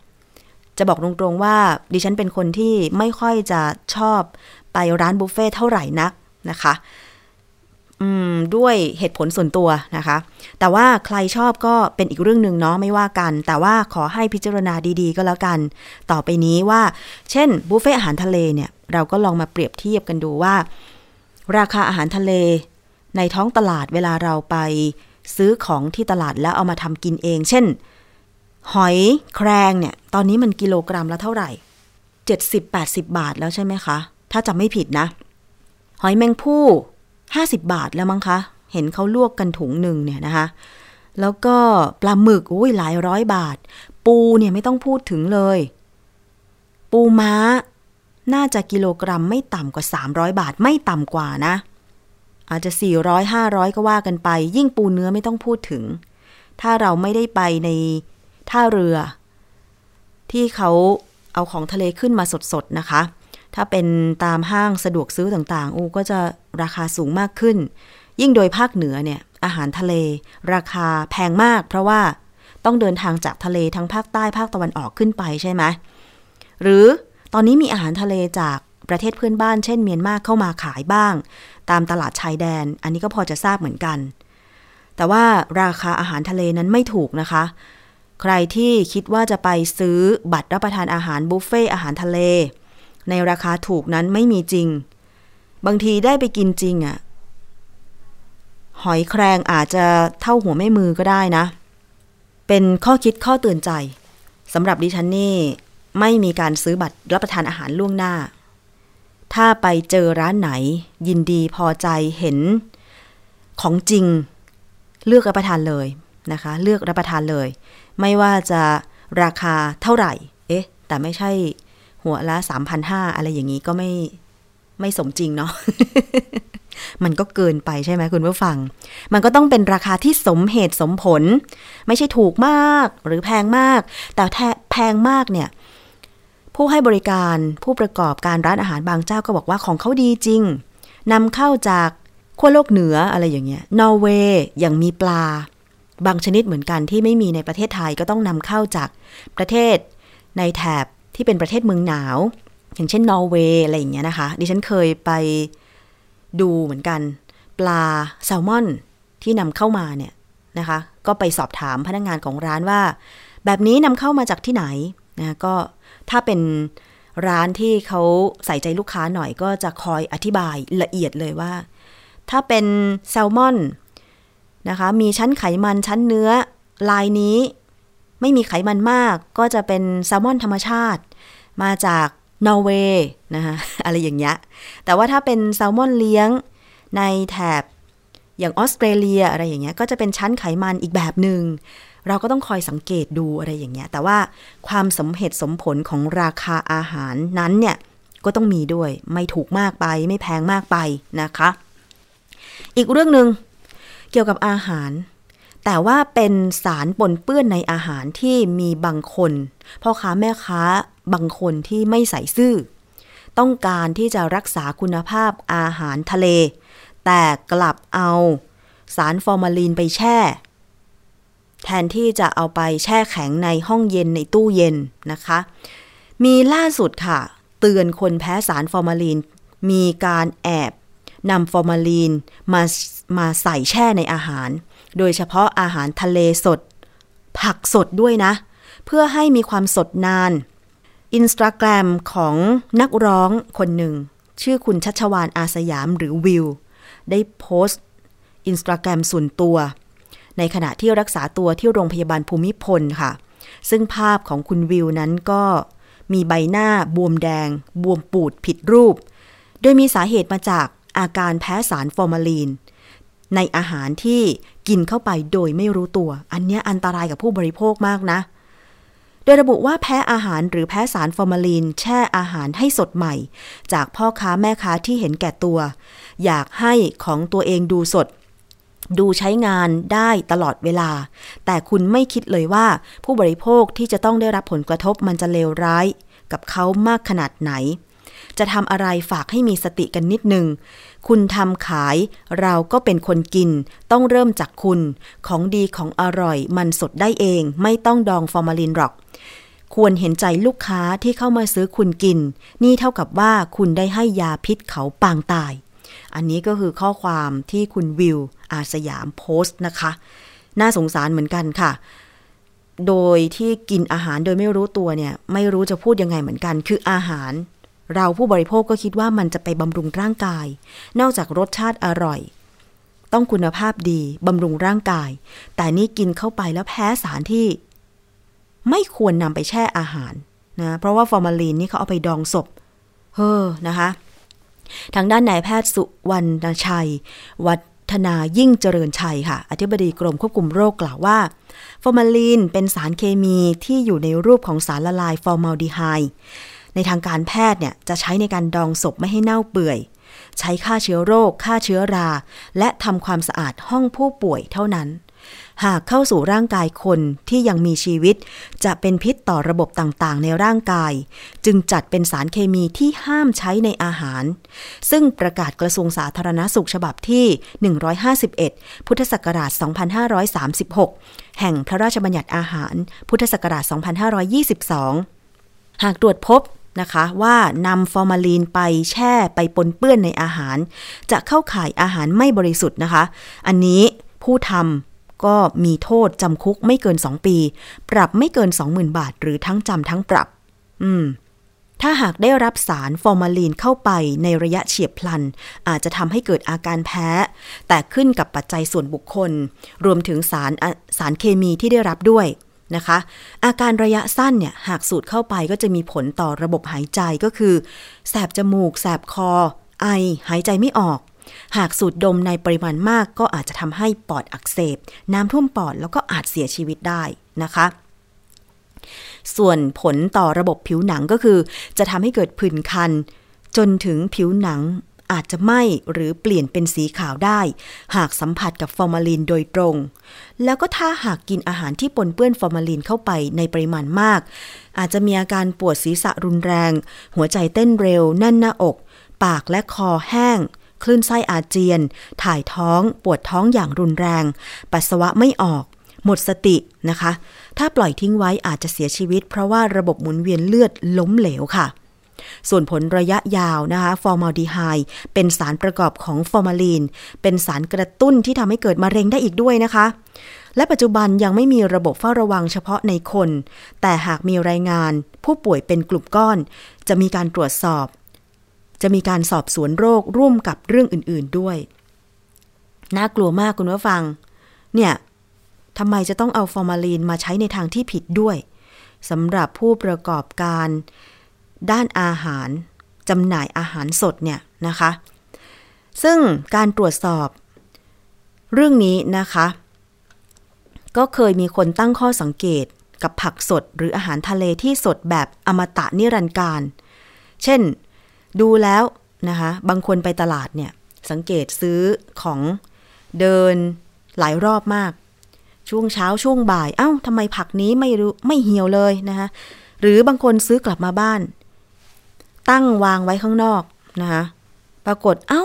B: จะบอกตรงๆว่าดิฉันเป็นคนที่ไม่ค่อยจะชอบไปร้านบุฟเฟ่เท่าไหร่นักนะคะ ด้วยเหตุผลส่วนตัวนะคะ แต่ว่าใครชอบก็เป็นอีกเรื่องหนึ่งเนาะไม่ว่ากัน แต่ว่าขอให้พิจารณาดีๆ ก็แล้วกัน ต่อไปนี้ว่า เช่นบุฟเฟ่อาหารทะเลเนี่ย เราก็ลองมาเปรียบเทียบกันดูว่า ราคาอาหารทะเล ในท้องตลาดเวลาเราไปซื้อของที่ตลาดแล้วเอามาทำกินเอง เช่น หอยแครงเนี่ย ตอนนี้มันกิโลกรัมละเท่าไหร่ 70-80 บาทแล้วใช่ไหมคะ ถ้าจำไม่ผิดนะ หอยแมงผู้ 50 บาทแล้วมั้งคะ เห็นเขาลวกกันถุงหนึ่งเนี่ยนะคะ แล้วก็ปลาหมึกอุ้ยหลายร้อยบาท ปูเนี่ยไม่ต้องพูดถึงเลย ปูม้า น่าจะกิโลกรัมไม่ต่ำกว่า 300 บาทไม่ต่ำกว่านะ อาจจะ 400 500 ก็ว่ากันไป ยิ่งปูเนื้อไม่ต้องพูดถึง ถ้าเราไม่ได้ไปในท่าเรือ ที่เขาเอาของทะเลขึ้นมาสดๆนะคะ ถ้าเป็นตามห้างสะดวกซื้อต่างๆ อูก็จะราคาสูงมากขึ้น ยิ่งโดยภาคเหนือเนี่ยอาหารทะเล ราคาแพงมาก เพราะว่าต้องเดินทางจากทะเลทั้งภาคใต้ภาคตะวันออกขึ้นไปใช่ไหมหรือตอนนี้มีอาหารทะเลจากประเทศเพื่อนบ้านเช่นเมียนมาเข้ามาขายบ้าง ตามตลาดชายแดน อันนี้ก็พอจะทราบเหมือนกัน แต่ว่าราคาอาหารทะเลนั้นไม่ถูกนะคะ ใครที่คิดว่าจะไปซื้อบัตรรับประทานอาหารบุฟเฟ่อาหารทะเล ในราคาถูกนั้นไม่มีจริง บางทีได้ไปกินจริงอะ่ะ หอยแครงอาจจะเท่าหัวแม่มือก็ได้นะ เป็นข้อคิดข้อเตือนใจสำหรับดิฉันนี่ ไม่มีการซื้อบัตรรับประทานอาหารล่วงหน้า ถ้าไปเจอร้านไหน ยินดีพอใจเห็น ของจริง เลือกรับประทานเลยนะคะ เลือกรับประทานเลย ไม่ว่าจะราคาเท่าไหร่ เอ๊ะ แต่ไม่ใช่ หัวละ3,500อะไรอย่างนี้ก็ไม่ไม่สมจริงเนาะมันก็เกินไปใช่ไหมคุณผู้ฟัง มันก็ต้องเป็นราคาที่สมเหตุสมผล ไม่ใช่ถูกมากหรือแพงมาก แต่แพงมากเนี่ย ผู้ให้บริการผู้ประกอบการร้านอาหารบางเจ้าก็บอกว่าของเขาดีจริงนำเข้าจากขั้วโลกเหนืออะไรอย่างเงี้ย นอร์เวย์อย่างมีปลา บางชนิดเหมือนกันที่ไม่มีในประเทศไทยก็ต้องนำเข้าจากประเทศในแถบ ที่เป็นประเทศเมืองหนาว อย่างเช่นนอร์เวย์อะไรอย่างเงี้ยนะคะ ดิฉันเคยไปดูเหมือนกัน ปลาแซลมอนที่นำเข้ามาเนี่ยนะคะ ก็ไปสอบถามพนักงงานของร้านว่า แบบนี้นำเข้ามาจากที่ไหนนะก็ถ้าเป็นร้านที่เขาใส่ใจลูกค้าหน่อยก็จะคอยอธิบายละเอียดเลยว่า ถ้าเป็นแซลมอนนะคะ มีชั้นไขมันชั้นเนื้อลายนี้ ไม่มีไขมันมากก็จะเป็นแซลมอนธรรมชาติ มาจากนอร์เวย์นะคะอะไรอย่างเงี้ย แต่ว่าถ้าเป็นแซลมอนเลี้ยงในแถบอย่างออสเตรเลียอะไรอย่างเงี้ยก็จะเป็นชั้นไขมันอีกแบบหนึง่งเราก็ต้องคอยสังเกตดูอะไรอย่างเงี้ย แต่ว่าความสมเหตุสมผลของราคาอาหารนั้นเนี่ย ก็ต้องมีด้วยไม่ถูกมากไปไม่แพงมากไปนะคะ อีกเรื่องหนึง่งเกี่ยวกับอาหาร แต่ว่าเป็นสารปนเปื้อนในอาหารที่มีบางคนพ่อค้าแม่ค้าบางคนที่ไม่ใส่ซื่อ ต้องการที่จะรักษาคุณภาพอาหารทะเล แต่กลับเอาสารฟอร์มาลีนไปแช่ แทนที่จะเอาไปแช่แข็งในห้องเย็นในตู้เย็นนะคะ มีล่าสุดค่ะ เตือนคนแพ้สารฟอร์มาลีน มีการแอบนำฟอร์มาลีนมามาใส่แช่ในอาหาร โดยเฉพาะอาหารทะเลสด ผักสดด้วยนะ เพื่อให้มีความสดนาน อินสตาแกรมของนักร้องคนหนึ่ง ชื่อคุณชัชวานอาสยามหรือวิว ได้โพสต์อินสตาแกรมส่วนตัว ในขณะที่รักษาตัวที่โรงพยาบาลภูมิพลค่ะ ซึ่งภาพของคุณวิวนั้นก็มีใบหน้าบวมแดง บวมปูดผิดรูป โดยมีสาเหตุมาจากอาการแพ้สารฟอร์มาลีน ในอาหารที่ กินเข้าไปโดยไม่รู้ตัว อันนี้อันตรายกับผู้บริโภคมากนะ โดยระบุว่าแพ้อาหารหรือแพ้สารฟอร์มาลีน แช่อาหารให้สดใหม่ จากพ่อค้าแม่ค้าที่เห็นแก่ตัว อยากให้ของตัวเองดูสด ดูใช้งานได้ตลอดเวลา แต่คุณไม่คิดเลยว่าผู้บริโภคที่จะต้องได้รับผลกระทบมันจะเลวร้าย กับเขามากขนาดไหน จะทำอะไรฝากให้มีสติกันนิดหนึ่ง คุณทำขายเราก็เป็นคนกิน ต้องเริ่มจากคุณ ของดีของอร่อยมันสดได้เอง ไม่ต้องดองฟอร์มาลินหรอก ควรเห็นใจลูกค้าที่เข้ามาซื้อคุณกิน นี่เท่ากับว่าคุณได้ให้ยาพิษเขาปางตาย อันนี้ก็คือข้อความที่คุณวิวอาสยามโพสต์นะคะ น่าสงสารเหมือนกันค่ะโดยที่กินอาหารโดยไม่รู้ตัวเนี่ย ไม่รู้จะพูดยังไงเหมือนกัน คืออาหาร เราผู้บริโภคก็คิดว่ามันจะไปบำรุงร่างกาย นอกจากรสชาติอร่อย ต้องคุณภาพดีบำรุงร่างกาย แต่นี่กินเข้าไปแล้วแพ้สารที่ ไม่ควรนำไปแช่อาหารนะเพราะว่าฟอร์มาลีนนี่เขาเอาไปดองศพ เฮ้อนะคะ ทางด้านนายแพทย์สุวรรณชัย วัฒนายิ่งเจริญชัยค่ะ อธิบดีกรมควบคุมโรคกล่าวว่า ฟอร์มาลีนเป็นสารเคมีที่อยู่ในรูปของสารละลายฟอร์มาลดีไฮด์ ในทางการแพทย์เนี่ยจะใช้ในการดองศพไม่ให้เน่าเปื่อย ใช้ฆ่าเชื้อโรคฆ่าเชื้อรา และทำความสะอาดห้องผู้ป่วยเท่านั้น หากเข้าสู่ร่างกายคนที่ยังมีชีวิต จะเป็นพิษต่อระบบต่างๆ ในร่างกาย จึงจัดเป็นสารเคมีที่ห้ามใช้ในอาหาร ซึ่งประกาศกระทรวงสาธารณสุขฉบับที่ 151 พุทธศักราช 2536 แห่งพระราชบัญญัติอาหาร พุทธศักราช 2522 หากตรวจพบ นะคะ ว่านำฟอร์มาลีนไปแช่ไปปนเปื้อนในอาหาร จะเข้าข่ายอาหารไม่บริสุทธิ์นะคะ อันนี้ผู้ทำก็มีโทษจำคุกไม่เกิน 2 ปี ปรับไม่เกิน 20,000 บาท หรือทั้งจำทั้งปรับ อืมถ้าหากได้รับสารฟอร์มาลีนเข้าไปในระยะเฉียบพลัน อาจจะทำให้เกิดอาการแพ้ แต่ขึ้นกับปัจจัยส่วนบุคคล รวมถึงสารสารเคมีที่ได้รับด้วย นะคะ อาการระยะสั้นเนี่ยหากสูดเข้าไปก็จะมีผลต่อระบบหายใจก็คือ แสบจมูก แสบคอ ไอ หายใจไม่ออก หากสูดดมในปริมาณมากก็อาจจะทำให้ปอดอักเสบ น้ำท่วมปอดแล้วก็อาจเสียชีวิตได้นะคะส่วนผลต่อระบบผิวหนังก็คือ จะทำให้เกิดผื่นคัน จนถึงผิวหนัง อาจจะไหม้หรือเปลี่ยนเป็นสีขาวได้ หากสัมผัสกับฟอร์มาลีนโดยตรง แล้วก็ถ้าหากกินอาหารที่ปนเปื้อนฟอร์มาลีนเข้าไปในปริมาณมาก อาจจะมีอาการปวดศีรษะรุนแรง หัวใจเต้นเร็วแน่นหน้าอก ปากและคอแห้งคลื่นไส้อาเจียน ถ่ายท้อง ปวดท้องอย่างรุนแรง ปัสสาวะไม่ออก หมดสตินะคะ ถ้าปล่อยทิ้งไว้อาจจะเสียชีวิต เพราะว่าระบบหมุนเวียนเลือดล้มเหลวค่ะ ส่วนผลระยะยาวนะคะฟอร์มาลดีไฮด์เป็นสารประกอบของฟอร์มาลีน เป็นสารกระตุ้นที่ทำให้เกิดมะเร็งได้อีกด้วยนะคะ และปัจจุบันยังไม่มีระบบเฝ้าระวังเฉพาะในคน แต่หากมีรายงาน ผู้ป่วยเป็นกลุ่มก้อน จะมีการตรวจสอบ จะมีการสอบสวนโรคร่วมกับเรื่องอื่น ๆด้วย น่ากลัวมากคุณผู้ฟัง เนี่ยทำไมจะต้องเอาฟอร์มาลีนมาใช้ในทางที่ผิดด้วยสำหรับผู้ประกอบการ ด้านอาหารจำหน่ายอาหารสดเนี่ยนะคะ ซึ่งการตรวจสอบเรื่องนี้นะคะ ก็เคยมีคนตั้งข้อสังเกตกับผักสดหรืออาหารทะเลที่สดแบบอมตะนิรันดร์การ เช่น ดูแล้วนะคะ บางคนไปตลาดเนี่ย สังเกตซื้อของเดินหลายรอบมาก ช่วงเช้าช่วงบ่าย เอ้าทำไมผักนี้ไม่รู้ไม่เหี่ยวเลยนะคะ หรือบางคนซื้อกลับมาบ้าน ตั้งวางไว้ข้างนอกนะคะปรากฏเอ้า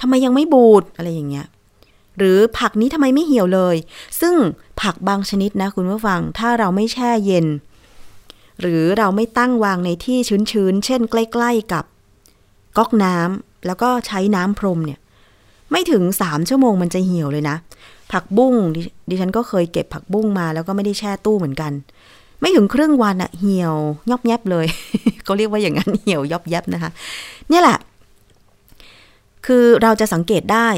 B: ทำไมยังไม่บูดอะไรอย่างเงี้ยหรือผักนี้ทำไมไม่เหี่ยวเลย ซึ่งผักบางชนิดนะคุณผู้ฟังถ้าเราไม่แช่เย็น หรือเราไม่ตั้งวางในที่ชื้นๆ เช่น ใกล้ๆกับก๊อกน้ำแล้วก็ใช้น้ำพรมเนี่ย ไม่ถึงสามชั่วโมงมันจะเหี่ยวเลยนะ ผักบุ้งดิฉันก็เคยเก็บผักบุ้งมาแล้วก็ไม่ได้แช่ตู้เหมือนกัน ไม่ถึงครึ่งวันอะเหี่ยว ยอบแยบเลย เขาเรียกว่าอย่างนั้นเหี่ยวยอบแยบนะคะ เนี่ยแหละ คือเราจะสังเกตได้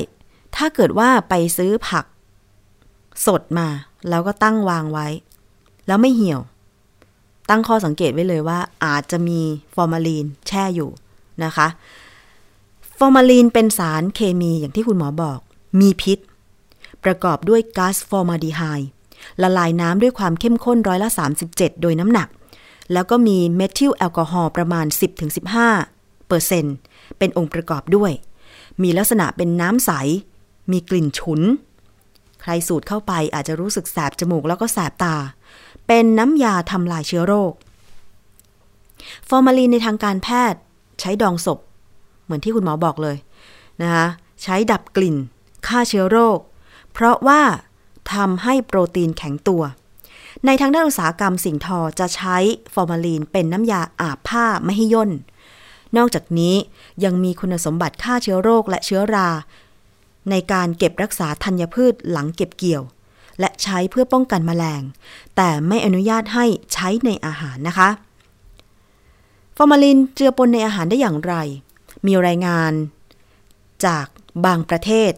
B: ถ้าเกิดว่าไปซื้อผักสดมา แล้วก็ตั้งวางไว้ แล้วไม่เหี่ยว ตั้งข้อสังเกตไว้เลยว่า อาจจะมีฟอร์มาลีนแช่อยู่นะคะ ฟอร์มาลีนเป็นสารเคมีอย่างที่คุณหมอบอก มีพิษ ประกอบด้วยก๊าซฟอร์มาลดีไฮด์ ละลายน้ำด้วยความเข้มข้นร้อยละ 37 โดยน้ำหนัก แล้วก็มีเมทิลแอลกอฮอล์ประมาณ 10-15เปอร์เซ็นต์เป็นองค์ประกอบด้วย มีลักษณะเป็นน้ำใส มีกลิ่นฉุน ใครสูดเข้าไปอาจจะรู้สึกแสบจมูกแล้วก็แสบตา เป็นน้ำยาทำลายเชื้อโรค ฟอร์มาลีนในทางการแพทย์ใช้ดองศพ เหมือนที่คุณหมอบอกเลยนะคะใช้ดับกลิ่นฆ่าเชื้อโรค เพราะว่า ทำให้โปรตีนแข็งตัว ในทางด้านอุตสาหกรรมสิ่งทอจะใช้ฟอร์มาลีนเป็นน้ำยาอาบผ้าไม่ให้ย่น นอกจากนี้ยังมีคุณสมบัติฆ่าเชื้อโรคและเชื้อรา ในการเก็บรักษาธัญพืชหลังเก็บเกี่ยว และใช้เพื่อป้องกันแมลง แต่ไม่อนุญาตให้ใช้ในอาหารนะคะ ฟอร์มาลินเจือปนในอาหารได้อย่างไร มีรายงานจากบางประเทศ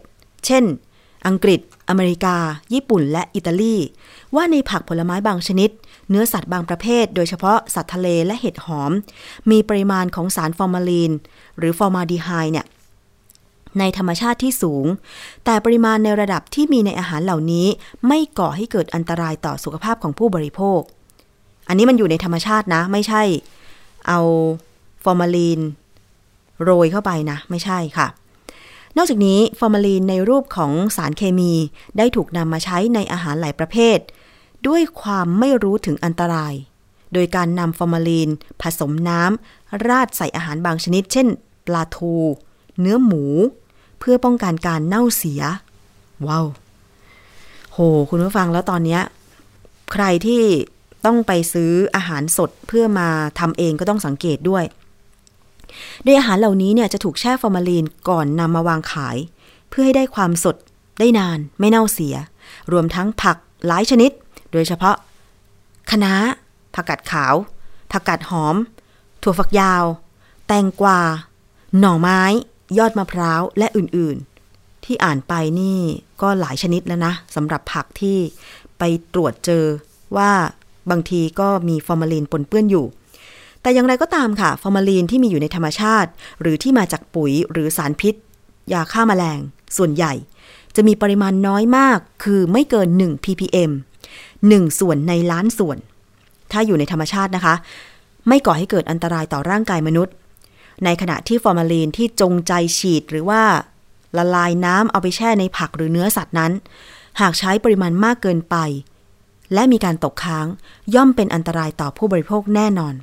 B: เช่น อังกฤษอเมริกา ญี่ปุ่น และอิตาลี ว่าในผักผลไม้บางชนิด เนื้อสัตว์บางประเภท โดยเฉพาะสัตว์ทะเลและเห็ดหอม มีปริมาณของสารฟอร์มาลีน หรือฟอร์มาลดีไฮด์เนี่ยในธรรมชาติที่สูง แต่ปริมาณในระดับที่มีในอาหารเหล่านี้ ไม่ก่อให้เกิดอันตรายต่อสุขภาพของผู้บริโภค อันนี้มันอยู่ในธรรมชาตินะ ไม่ใช่ เอาฟอร์มาลีน โรยเข้าไปนะ ไม่ใช่ค่ะ นอกจากนี้ฟอร์มาลีนในรูปของสารเคมีได้ถูกนำมาใช้ในอาหารหลายประเภท ด้วยความไม่รู้ถึงอันตราย โดยการนำฟอร์มาลีน ผสมน้ำราดใส่อาหารบางชนิด เช่น ปลาทู เนื้อหมู เพื่อป้องกันการเน่าเสีย ว้าวโห คุณผู้ฟังแล้วตอนนี้ใครที่ต้องไปซื้ออาหารสดเพื่อมาทำเองก็ต้องสังเกตด้วย โดยอาหารเหล่านี้เนี่ยจะถูกแช่ฟอร์มาลีนก่อนนำมาวางขาย เพื่อให้ได้ความสดได้นานไม่เน่าเสีย รวมทั้งผักหลายชนิด โดยเฉพาะคะน้าผักกาดขาว ผักกาดหอม ถั่วฝักยาว แตงกวา หน่อไม้ ยอดมะพร้าวและอื่นๆ ที่อ่านไปนี่ก็หลายชนิดแล้วนะสำหรับผักที่ไปตรวจเจอว่าบางทีก็มีฟอร์มาลีนปนเปื้อนอยู่ แต่อย่างไรก็ตามค่ะ ฟอร์มาลีนที่มีอยู่ในธรรมชาติ หรือที่มาจากปุ๋ยหรือสารพิษ ยาฆ่ามาแมลง ส่วนใหญ่ จะมีปริมาณน้อยมาก คือไม่เกิน 1 ppm 1 ส่วนในล้านส่วน ถ้าอยู่ในธรรมชาตินะคะ ไม่ก่อให้เกิดอันตรายต่อร่างกายมนุษย์ ในขณะที่ฟอร์มาลีนที่จงใจฉีดหรือว่าละลายน้ำเอาไปแช่ในผักหรือเนื้อสัตว์นั้น หากใช้ปริมาณมากเกินไป และมีการตกค้างย่อมเป็นอันตรายต่อผู้บริโภคแน่นอน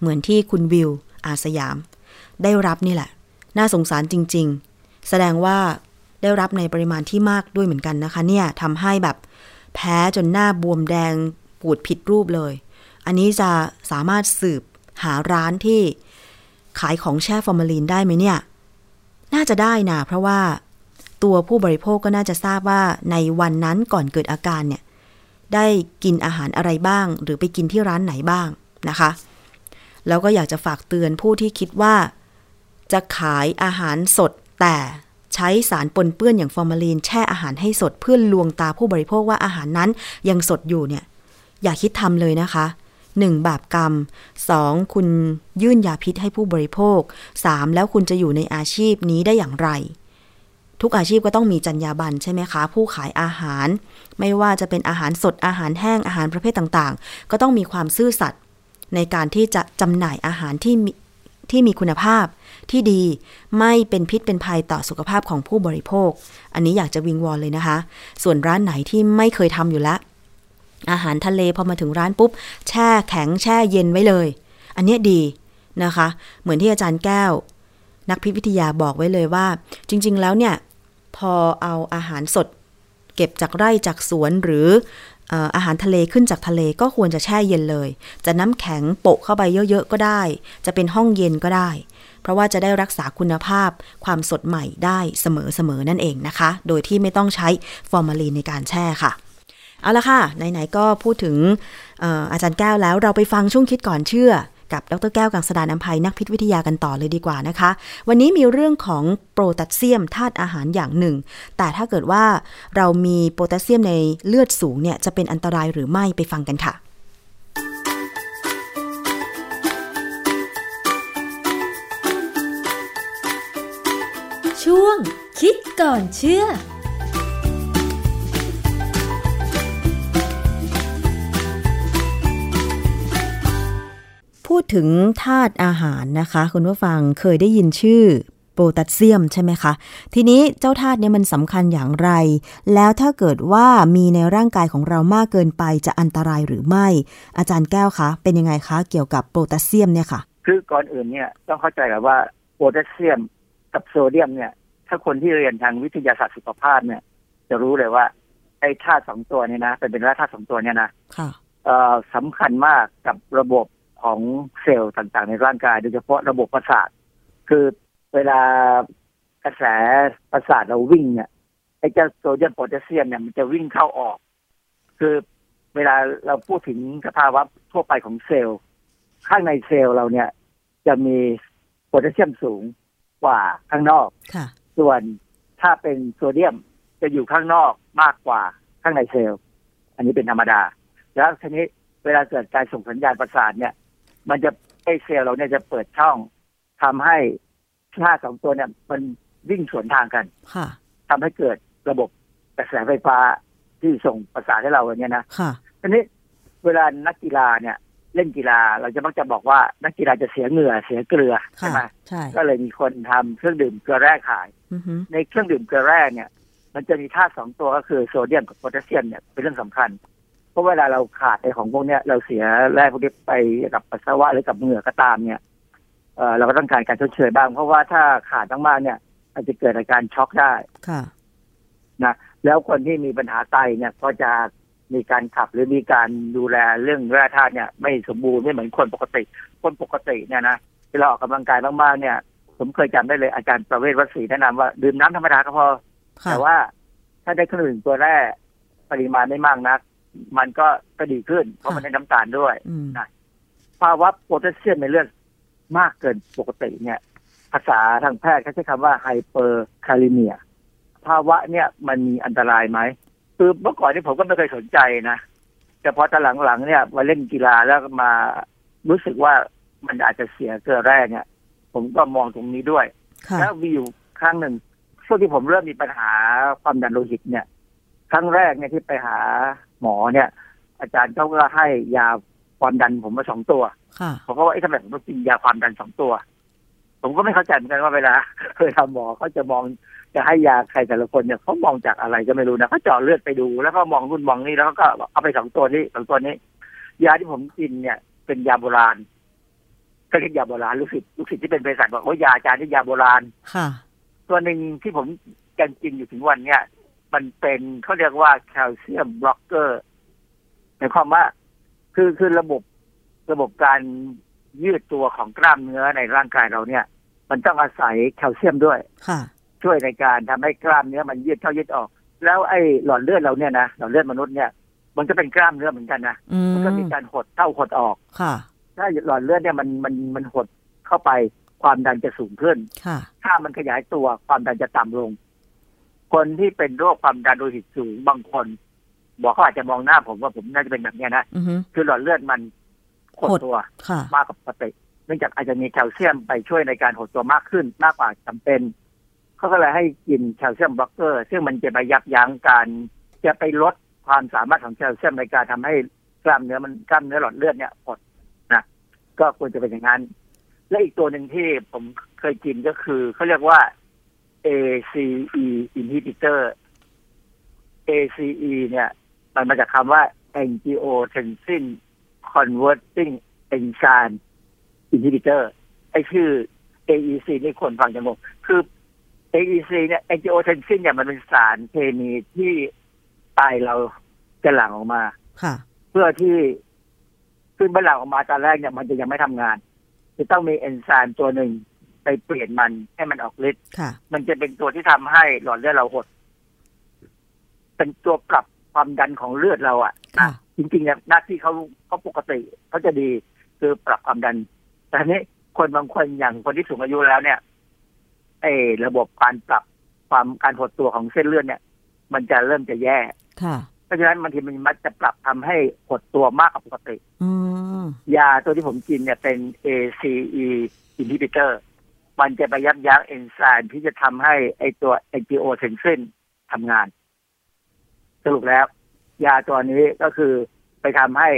B: เหมือนที่คุณวิว อาสยาม ได้รับนี่แหละ น่าสงสารจริง ๆ แสดงว่าได้รับในปริมาณที่มากด้วยเหมือนกันนะคะ เนี่ยทำให้แบบแพ้จนหน้าบวมแดงปูดผิดรูปเลย อันนี้จะสามารถสืบหาร้านที่ขายของแช่ฟอร์มาลีนได้ไหมเนี่ย น่าจะได้นะเพราะว่าตัวผู้บริโภคก็น่าจะทราบว่าในวันนั้นก่อนเกิดอาการเนี่ย ได้กินอาหารอะไรบ้าง หรือไปกินที่ร้านไหนบ้างนะคะ แล้วก็อยากจะฝากเตือนผู้ที่คิดว่า จะขายอาหารสดแต่ใช้สารปนเปื้อนอย่างฟอร์มาลีนแช่อาหารให้สดเพื่อลวงตาผู้บริโภคว่าอาหารนั้นยังสดอยู่เนี่ย อย่าคิดทำเลยนะคะ 1. บาปกรรม 2. คุณยื่นยาพิษให้ผู้บริโภค 3. แล้วคุณจะอยู่ในอาชีพนี้ได้อย่างไร ทุกอาชีพก็ต้องมีจรรยาบรรณใช่ไหมคะ ผู้ขายอาหาร ไม่ว่าจะเป็นอาหารสดอาหารแห้งอาหารประเภทต่างๆ ก็ต้องมีความซื่อสัตย์ ในการที่จะจำหน่ายอาหารที่มีที่มีคุณภาพที่ดีไม่เป็นพิษเป็นภัยต่อสุขภาพของผู้บริโภค อันนี้อยากจะวิงวอนเลยนะคะ ส่วนร้านไหนที่ไม่เคยทำอยู่แล้ว อาหารทะเลพอมาถึงร้านปุ๊บ แช่แข็งแช่เย็นไว้เลย อันนี้ดีนะคะ เหมือนที่อาจารย์แก้ว นักพิษวิทยาบอกไว้เลยว่า จริง ๆ แล้วเนี่ย พอเอาอาหารสด เก็บจากไร่จากสวนหรือ อาหารทะเลขึ้นจากทะเลก็ควรจะแช่เย็นเลย จะน้ำแข็งโปะเข้าไปเยอะๆก็ได้ จะเป็นห้องเย็นก็ได้ เพราะว่าจะได้รักษาคุณภาพความสดใหม่ได้เสมอๆนั่นเองนะคะ โดยที่ไม่ต้องใช้ฟอร์มาลีนในการแช่ค่ะ เอาละค่ะ ไหนๆก็พูดถึงอออาจารย์แก้วแล้วเราไปฟังช่วงคิดก่อนเชื่อ กับดรแก้วกังสดานนภัยนักพิษวิทยากันต่อเลยดีกว่านะคะ วันนี้มีเรื่องของโปรแทสเซียมธาตุอาหารอย่างหนึ่ง แต่ถ้าเกิดว่าเรามีโพแทสเซียมในเลือดสูงเนี่ยจะเป็นอันตรายหรือไม่ไปฟังกันค่ะ
G: ช่วงคิดก่อนเชื่อ
B: ถึงธาตุอาหารนะคะ คุณผู้ฟังเคยได้ยินชื่อโพแทสเซียมใช่ไหมคะ ทีนี้เจ้าธาตุเนี่ยมันสำคัญอย่างไร แล้วถ้าเกิดว่ามีในร่างกายของเรามากเกินไปจะอันตรายหรือไม่ อาจารย์แก้วคะ เป็นยังไงคะ เกี่ยวกับโพแทสเซียมเนี่ยค่ะ
H: คืคือก่อนอื่นเนี่ยต้องเข้าใจก่อนว่าโพแทสเซียมกับโซเดียมเนี่ย ถ้าคนที่เรียนทางวิทยาศาสตร์สุขภาพเนี่ย จะรู้เลยว่าไอ้ธาตุสองตัวเนี่ยนะเป็นเป็นธาตุสองตัวเนี่ยนะ
B: ค่ะ
H: เอ่อสำคัญมากกับระบบ ของเซลล์ต่างๆ ในร่างกาย โดยเฉพาะระบบประสาท คือเวลากระแสประสาทเราวิ่งเนี่ยไอ้เจ้าโซเดียมโพแทสเซียมเนี่ยมันจะวิ่งเข้าออก คือเวลาเราพูดถึงสภาวะทั่วไปของเซลล์ ข้างในเซลล์เราเนี่ย จะมีโพแทสเซียมสูงกว่าข้างนอก
B: ค่ะ
H: ส่วนถ้าเป็นโซเดียมจะอยู่ข้างนอกมากกว่าข้างในเซลล์ อันนี้เป็นธรรมดา แล้วทีนี้เวลาเกิดการส่งสัญญาณประสาทเนี่ย มันจะไอเซลล์เราเนี่ยจะเปิดช่องทำให้ธาตุสองตัวเนี่ยมันวิ่งสวนทางกัน
B: ค่ะ
H: ทำให้เกิดระบบกระแสไฟฟ้าที่ส่งประสาทให้เราเนี่ยนะ
B: ค่ะ
H: ทีนี้เวลานักกีฬาเนี่ย เล่นกีฬาเราจะมักจะบอกว่านักกีฬาจะเสียเหงื่อเสียเกลือใช่
B: ค่ะ
H: ไหม
B: ใช่
H: ก็เลยมีคนทำเครื่องดื่มเกลือแร่ขาย
B: อือฮึ
H: ในเครื่องดื่มเกลือแร่เนี่ย มันจะมีธาตุสองตัวก็คือโซเดียมกับโพแทสเซียมเนี่ยเป็นเรื่องสำคัญ เพราะเวลาเราขาดไอ้ของพวกเนี้ยเราเสียแร่พวกนี้ไปกับปัสสาวะหรือกับเหงื่อก็ตามเนี่ยเออเราก็ต้องการการชดเชยบ้าง เพราะว่าถ้าขาดมากๆเนี่ย อาจจะเกิดอาการช็อกได้
B: ค่ะ
H: นะแล้วคนที่มีปัญหาไตเนี่ยก็จะมีการขับหรือมีการดูแลเรื่องแร่ธาตุเนี่ย ไม่สมบูรณ์ไม่เหมือนคนปกติ คนปกติเนี่ยนะเวลาออกกำลังกายมากๆเนี่ย ผมเคยจำได้เลยอาจารย์ประเวศวะสีแนะนำว่าดื่มน้ำธรรมดาก็พอ
B: ค่ะ
H: แต่ว่าถ้าได้เครื่องดื่มเกลือแร่ปริมาณไม่มากนัก มันก็ก็ดีขึ้น เพราะมันได้น้ำตาลด้วย
B: อืม
H: ภาวะโพแทสเซียมในเลือดมากเกินปกติเนี่ย ภาษาทางแพทย์เขาใช้คำว่า hyperkalemia ภาวะเนี่ยมันมีอันตรายไหมคือเมื่อก่อนนี่ผมก็ไม่เคยสนใจนะ แต่พอตอนหลังๆเนี่ยมาเล่นกีฬาแล้วก็มารู้สึกว่ามันอาจจะเสียเกลือแร่เนี่ย ผมก็มองตรงนี้ด้วย
B: ค่ะ
H: แล้วมีอยู่ครั้งหนึ่งช่วงที่ผมเริ่มมีปัญหาความดันโลหิตเนี่ย ครั้งแรกเนี่ยที่ไปหา หมอเนี่ย อาจารย์เขาก็ให้ยาความดันผมมาสองตัว
B: ค่ะ
H: ผมก็ว่าไอ้ทำไมผมต้องกินยาความดันสองตัว ผมก็ไม่เข้าใจเหมือนกันว่าเวลาเคยทำหมอเขาจะมองจะให้ยาใครแต่ละคนเนี่ยเขามองจากอะไรก็ไม่รู้นะเขาเจาะเลือดไปดูแล้วก็มองนู่นมองนี่แล้วก็เอาไปสองตัวนี้สองตัวนี้ ยาที่ผมกินเนี่ย เป็นยาโบราณก็เรียกยาโบราณลูกศิษย์ลูกศิษย์ที่เป็นเภสัชบอกว่ายาอาจารย์ที่ยาโบราณ
B: ค่ะ
H: ตัวหนึ่งที่ผมยังกินอยู่ถึงวันเนี่ย มันเป็นเขาเรียกว่าแคลเซียมบล็อกเกอร์หมายความว่า คือคือระบบระบบการยืดตัวของกล้ามเนื้อในร่างกายเราเนี่ย มันต้องอาศัยแคลเซียมด้วย
B: ค่ะ
H: ช่วยในการทำให้กล้ามเนื้อมันยืดเข้ายืดออก แล้วไอ้หลอดเลือดเราเนี่ยนะหลอดเลือดมนุษย์เนี่ย มันก็เป็นกล้ามเนื้อเหมือนกันนะ
B: อืม
H: มันก็มีการหดเข้าหดออก
B: ค่ะ
H: ถ้าหลอดเลือดเนี่ยมันมันมันหดเข้าไปความดันจะสูงขึ้น
B: ค่ะ
H: ถ้ามันขยายตัวความดันจะต่ำลง คนที่เป็นโรคความดันโลหิตสูงบางคน บอกเขาอาจจะมองหน้าผมว่าผมน่าจะเป็นแบบเนี้ยนะ
B: อือฮึ
H: คือหลอดเลือดมันหด
B: หด
H: ตัว
B: ค่ะ
H: มากกว่าปกติเนื่องจากอาจจะมีแคลเซียมไปช่วยในการหดตัวมากขึ้นมากกว่าจำเป็นเขาก็เลยให้กินแคลเซียมบล็อกเกอร์ ซึ่งมันจะไปยับยั้งการจะไปลดความสามารถของแคลเซียมในการทำให้กล้ามเนื้อมันกล้ามเนื้อหลอดเลือดเนี่ยหดนะก็ควรจะเป็นอย่างนั้น และอีกตัวหนึ่งที่ผมเคยกินก็คือเขาเรียกว่า ACE inhibitor ACE เนี่ย มันมาจากคำว่า angiotensin converting enzyme inhibitor ไอชื่อ AEC นี่คนฟังจะงงคือ AEC เนี่ย angiotensin เนี่ยมันเป็นสารเคมีที่ไตเราจะหลั่งออกมา
B: ค่ะ
H: เพื่อที่ขึ้นเมื่อหลั่งออกมาตอนแรกเนี่ยมันจะยังไม่ทำงาน จะต้องมีเอนไซม์ตัวหนึ่งไป เปลี่ยนมันให้มันออกฤทธิ์
B: ค่ะ
H: มันจะเป็นตัวที่ทำให้หลอดเลือดเราหด เป็นตัวปรับความดันของเลือดเราอะ
B: ค่ะ
H: จริงๆเนี่ยหน้าที่เขาเขาปกติเขาจะดีคือปรับความดัน แต่ทีนี้คนบางคนอย่างคนที่สูงอายุแล้วเนี่ยไอ้ระบบการปรับความการหดตัวของเส้นเลือดเนี่ย มันจะเริ่มจะแย่
B: ค่ะ
H: เพราะฉะนั้นบางทีมันมักจะปรับทำให้หดตัวมากกว่าปกติ
B: อืม
H: ยาตัวที่ผมกินเนี่ยเป็น ACE inhibitor มันจะไปยับยั้งเอนไซม์ที่จะทำให้ไอตัว angiotensin ทำงาน สรุปแล้ว ยาตัวนี้ก็คือไปทำให้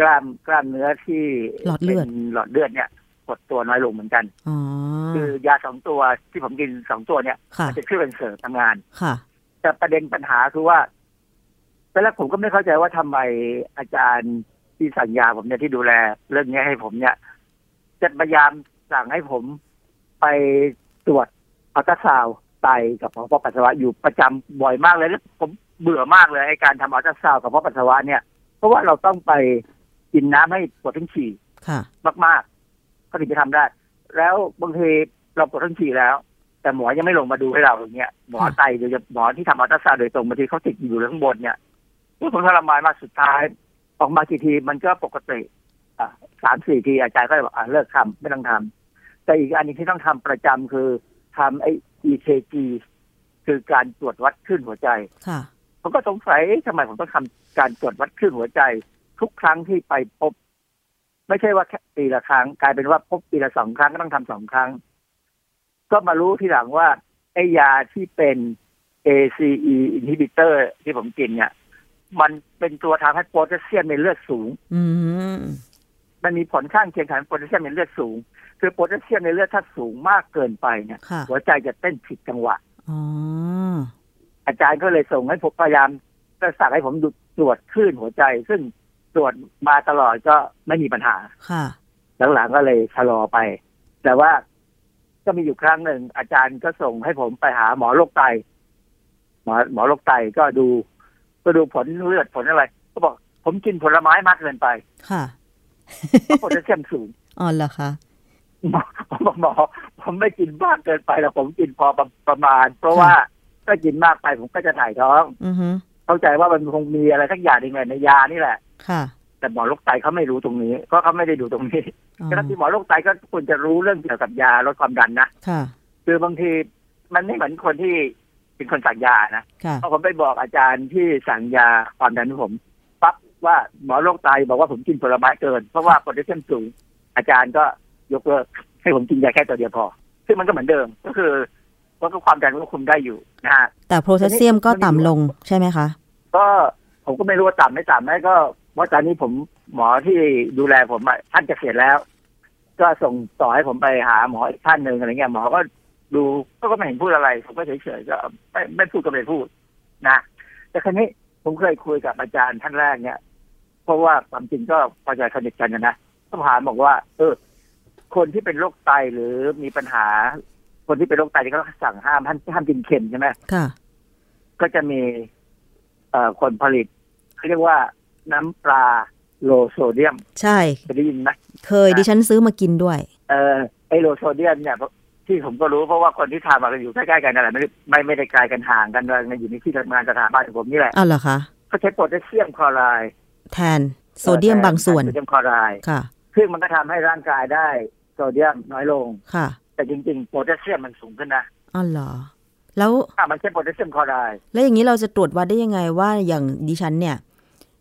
H: กล้ามกล้ามเนื้อที่
B: หลอดเลือด
H: ป็นหลอดเลือดเนี่ยกดตัวน้อยลงเหมือนกัน
B: อ๋อ
H: คือยาสองตัวที่ผมกินสองตัวเนี่ย
B: ค่ะ
H: มัจะช่วยเป็นเสริมทำงาน
B: ค่ะ
H: แต่ประเด็นปัญหาคือว่าตอนแรกผมก็ไม่เข้าใจว่าทำไมอาจารย์ที่สั่งยาผมเนี่ยที่ดูแล เรื่องนี้ให้ผมเนี่ยจะพยายามสั่งให้ผม ไปตรวจอัลตราซาวด์ไตกับกระเพาะปัสสาวะอยู่ประจำบ่อยมากเลยแล้วผมเบื่อมากเลยไอ้การทำอัลตราซาวด์กับกระเพาะปัสสาวะเนี่ย เพราะว่าเราต้องไปกินน้ำให้ปวดท้องฉี่
B: ค่ะ
H: มากๆก็ถึงจะทำได้ แล้วบางทีเราปวดท้องฉี่แล้ว แต่หมอยังไม่ลงมาดูให้เราอย่างเงี้ยหมอไตโดยเฉพาะหมอที่ทำอัลตราซาวด์โดยตรงบางทีเขาติดอยู่ข้างบนเนี่ยนี่ผมทรมานมากสุดท้าย ออกมากี่ทีมันก็ปกติอะสามสี่ทีอาจารย์ก็เลยบอกอะเลิกทำไม่ต้องทำ แต่อีกอันหนึงที่ต้องทำประจำคือทำไอ้ EKG คือการตรวจวัดคลื่นหัวใจ
B: ค่ะ
H: ผมก็สงสัยเอ๊ะทำไมผมต้องทำการตรวจวัดคลื่นหัวใจ ทุกครั้งที่ไปพบ ไม่ใช่ว่าแค่ปีละครั้ง กลายเป็นว่าพบปีละสองครั้งก็ต้องทำสองครั้ง ก็มารู้ทีหลังว่าไอ้ยาที่เป็น ACE inhibitor ที่ผมกินเนี่ย มันเป็นตัวทำให้โพแทสเซียมในเลือดสูง
B: อื ม
H: มันมีผลข้างเคียงทางโพแทสเซียมในเลือดสูง คือโพแทสเซียมในเลือดถ้าสูงมากเกินไปเนี่ย
B: ค่ะ
H: หัวใจจะเต้นผิดจังหวะ
B: อ๋อ
H: อาจารย์ก็เลยส่งให้ผมพยายามก็สั่งให้ผมดูตรวจคลื่นหัวใจ ซึ่งตรวจมาตลอดก็ไม่มีปัญหา
B: ค่ะ
H: หลังๆก็เลยชะลอไป แต่ว่าก็มีอยู่ครั้งหนึ่ง อาจารย์ก็ส่งให้ผมไปหาหมอโรคไตหมอหมอโรคไตก็ดู ก็ดูผลเลือดผลอะไร ก็บอก ผมกินผลไม้มากเกินไป
B: ค่ะ
H: เพราะ โพแทสเซียมสูง
B: อ๋อเหรอคะ
H: หมอผมบอกหมอผมไม่กินมากเกินไปแล้วผมกินพอประประมาณ เพราะว่าถ้ากินมากไปผมก็จะถ่ายท้อง
B: อือฮึ
H: เข้าใจว่ามันคงมีอะไรสักอย่างหนึ่งในยานี่แหละ
B: ค่ะ
H: แต่หมอโรคไตเขาไม่รู้ตรงนี้เพราะเขาไม่ได้ดูตรงนี้
B: อ๋อ
H: ฉะนั้นที่หมอโรคไตก็ควรจะรู้เรื่องเกี่ยวกับยาลดความดันนะ
B: ค่ะ
H: คือบางทีมันไม่เหมือนคนที่เป็นคนสั่งยานะ
B: ค่ะ
H: พอผมไปบอกอาจารย์ที่สั่งยาความดันให้ผมปั๊บ ว่าหมอโรคไตบอกว่าผมกินผลไม้เกิน เพราะว่าโพแทสเซียมสูง อาจารย์ก็ยกเลิกให้ผมกินยาแค่ตัวเดียวพอ ซึ่งมันก็เหมือนเดิมก็คือว่าก็ความดันก็คุมได้อยู่นะฮะ
B: แต่โพแทสเซียมก็ต่ำลงใช่ไหมคะ
H: ก็ผมก็ไม่รู้ว่าต่ำไม่ต่ำไหมก็เพราะตอนนี้ผมหมอที่ดูแลผมอะท่านเกษียณแล้ว ก็ส่งต่อให้ผมไปหาหมออีกท่านหนึ่งอะไรเงี้ยหมอก็ดูก็ไม่เห็นพูดอะไร ผมก็เฉยๆก็ไม่ไม่พูดก็ไม่พูดนะแต่ครั้นี้ผมเคยคุยกับอาจารย์ท่านแรกเนี่ย เพราะว่าความจริงก็พอใจสนิทกันนะนะก็ถามบอกว่า เออ คนที่เป็นโรคไตหรือมีปัญหา คนที่เป็นโรคไตที่เขาสั่งห้ามห้ามห้ามกินเค็มใช่ไหม
B: ค่ะ
H: ก็จะมี เอ่อคนผลิตเขาเรียกว่าน้ำปลา low sodium
B: ใช่
H: เคยได้ยินไหม
B: เคยดิฉันซื้อมากินด้วย
H: เออไอ้ low sodium เนี่ยที่ผมก็รู้เพราะว่าคนที่ทำมากันอยู่ใกล้ๆกันนั่นแหละไม่ได้ไม่ไม่ได้ไกลกันห่างกันเลยอยู่ในที่ทำงานสถาบันของผมนี่แหละ
B: อ้าวเหรอคะ
H: เขาใช้โพแทสเซียมคลอไรด์
B: แทนโซเดียมบางส่วน
H: โซเดียมคลอไรด์
B: ค่ะ
H: ซึ่งมันก็ทำให้ร่างกายได้โซเดียมน้อยลง
B: ค่ะ
H: แต่จริงๆโพแทสเซียมมันสูงขึ้นนะ
B: อ้าวเหรอแล้ว
H: ถ้ามันใช้โพแทสเซียมคลอไรด์
B: แล้วอย่างนี้เราจะตรวจวัดได้ยังไงว่าอย่างดิฉันเนี่ย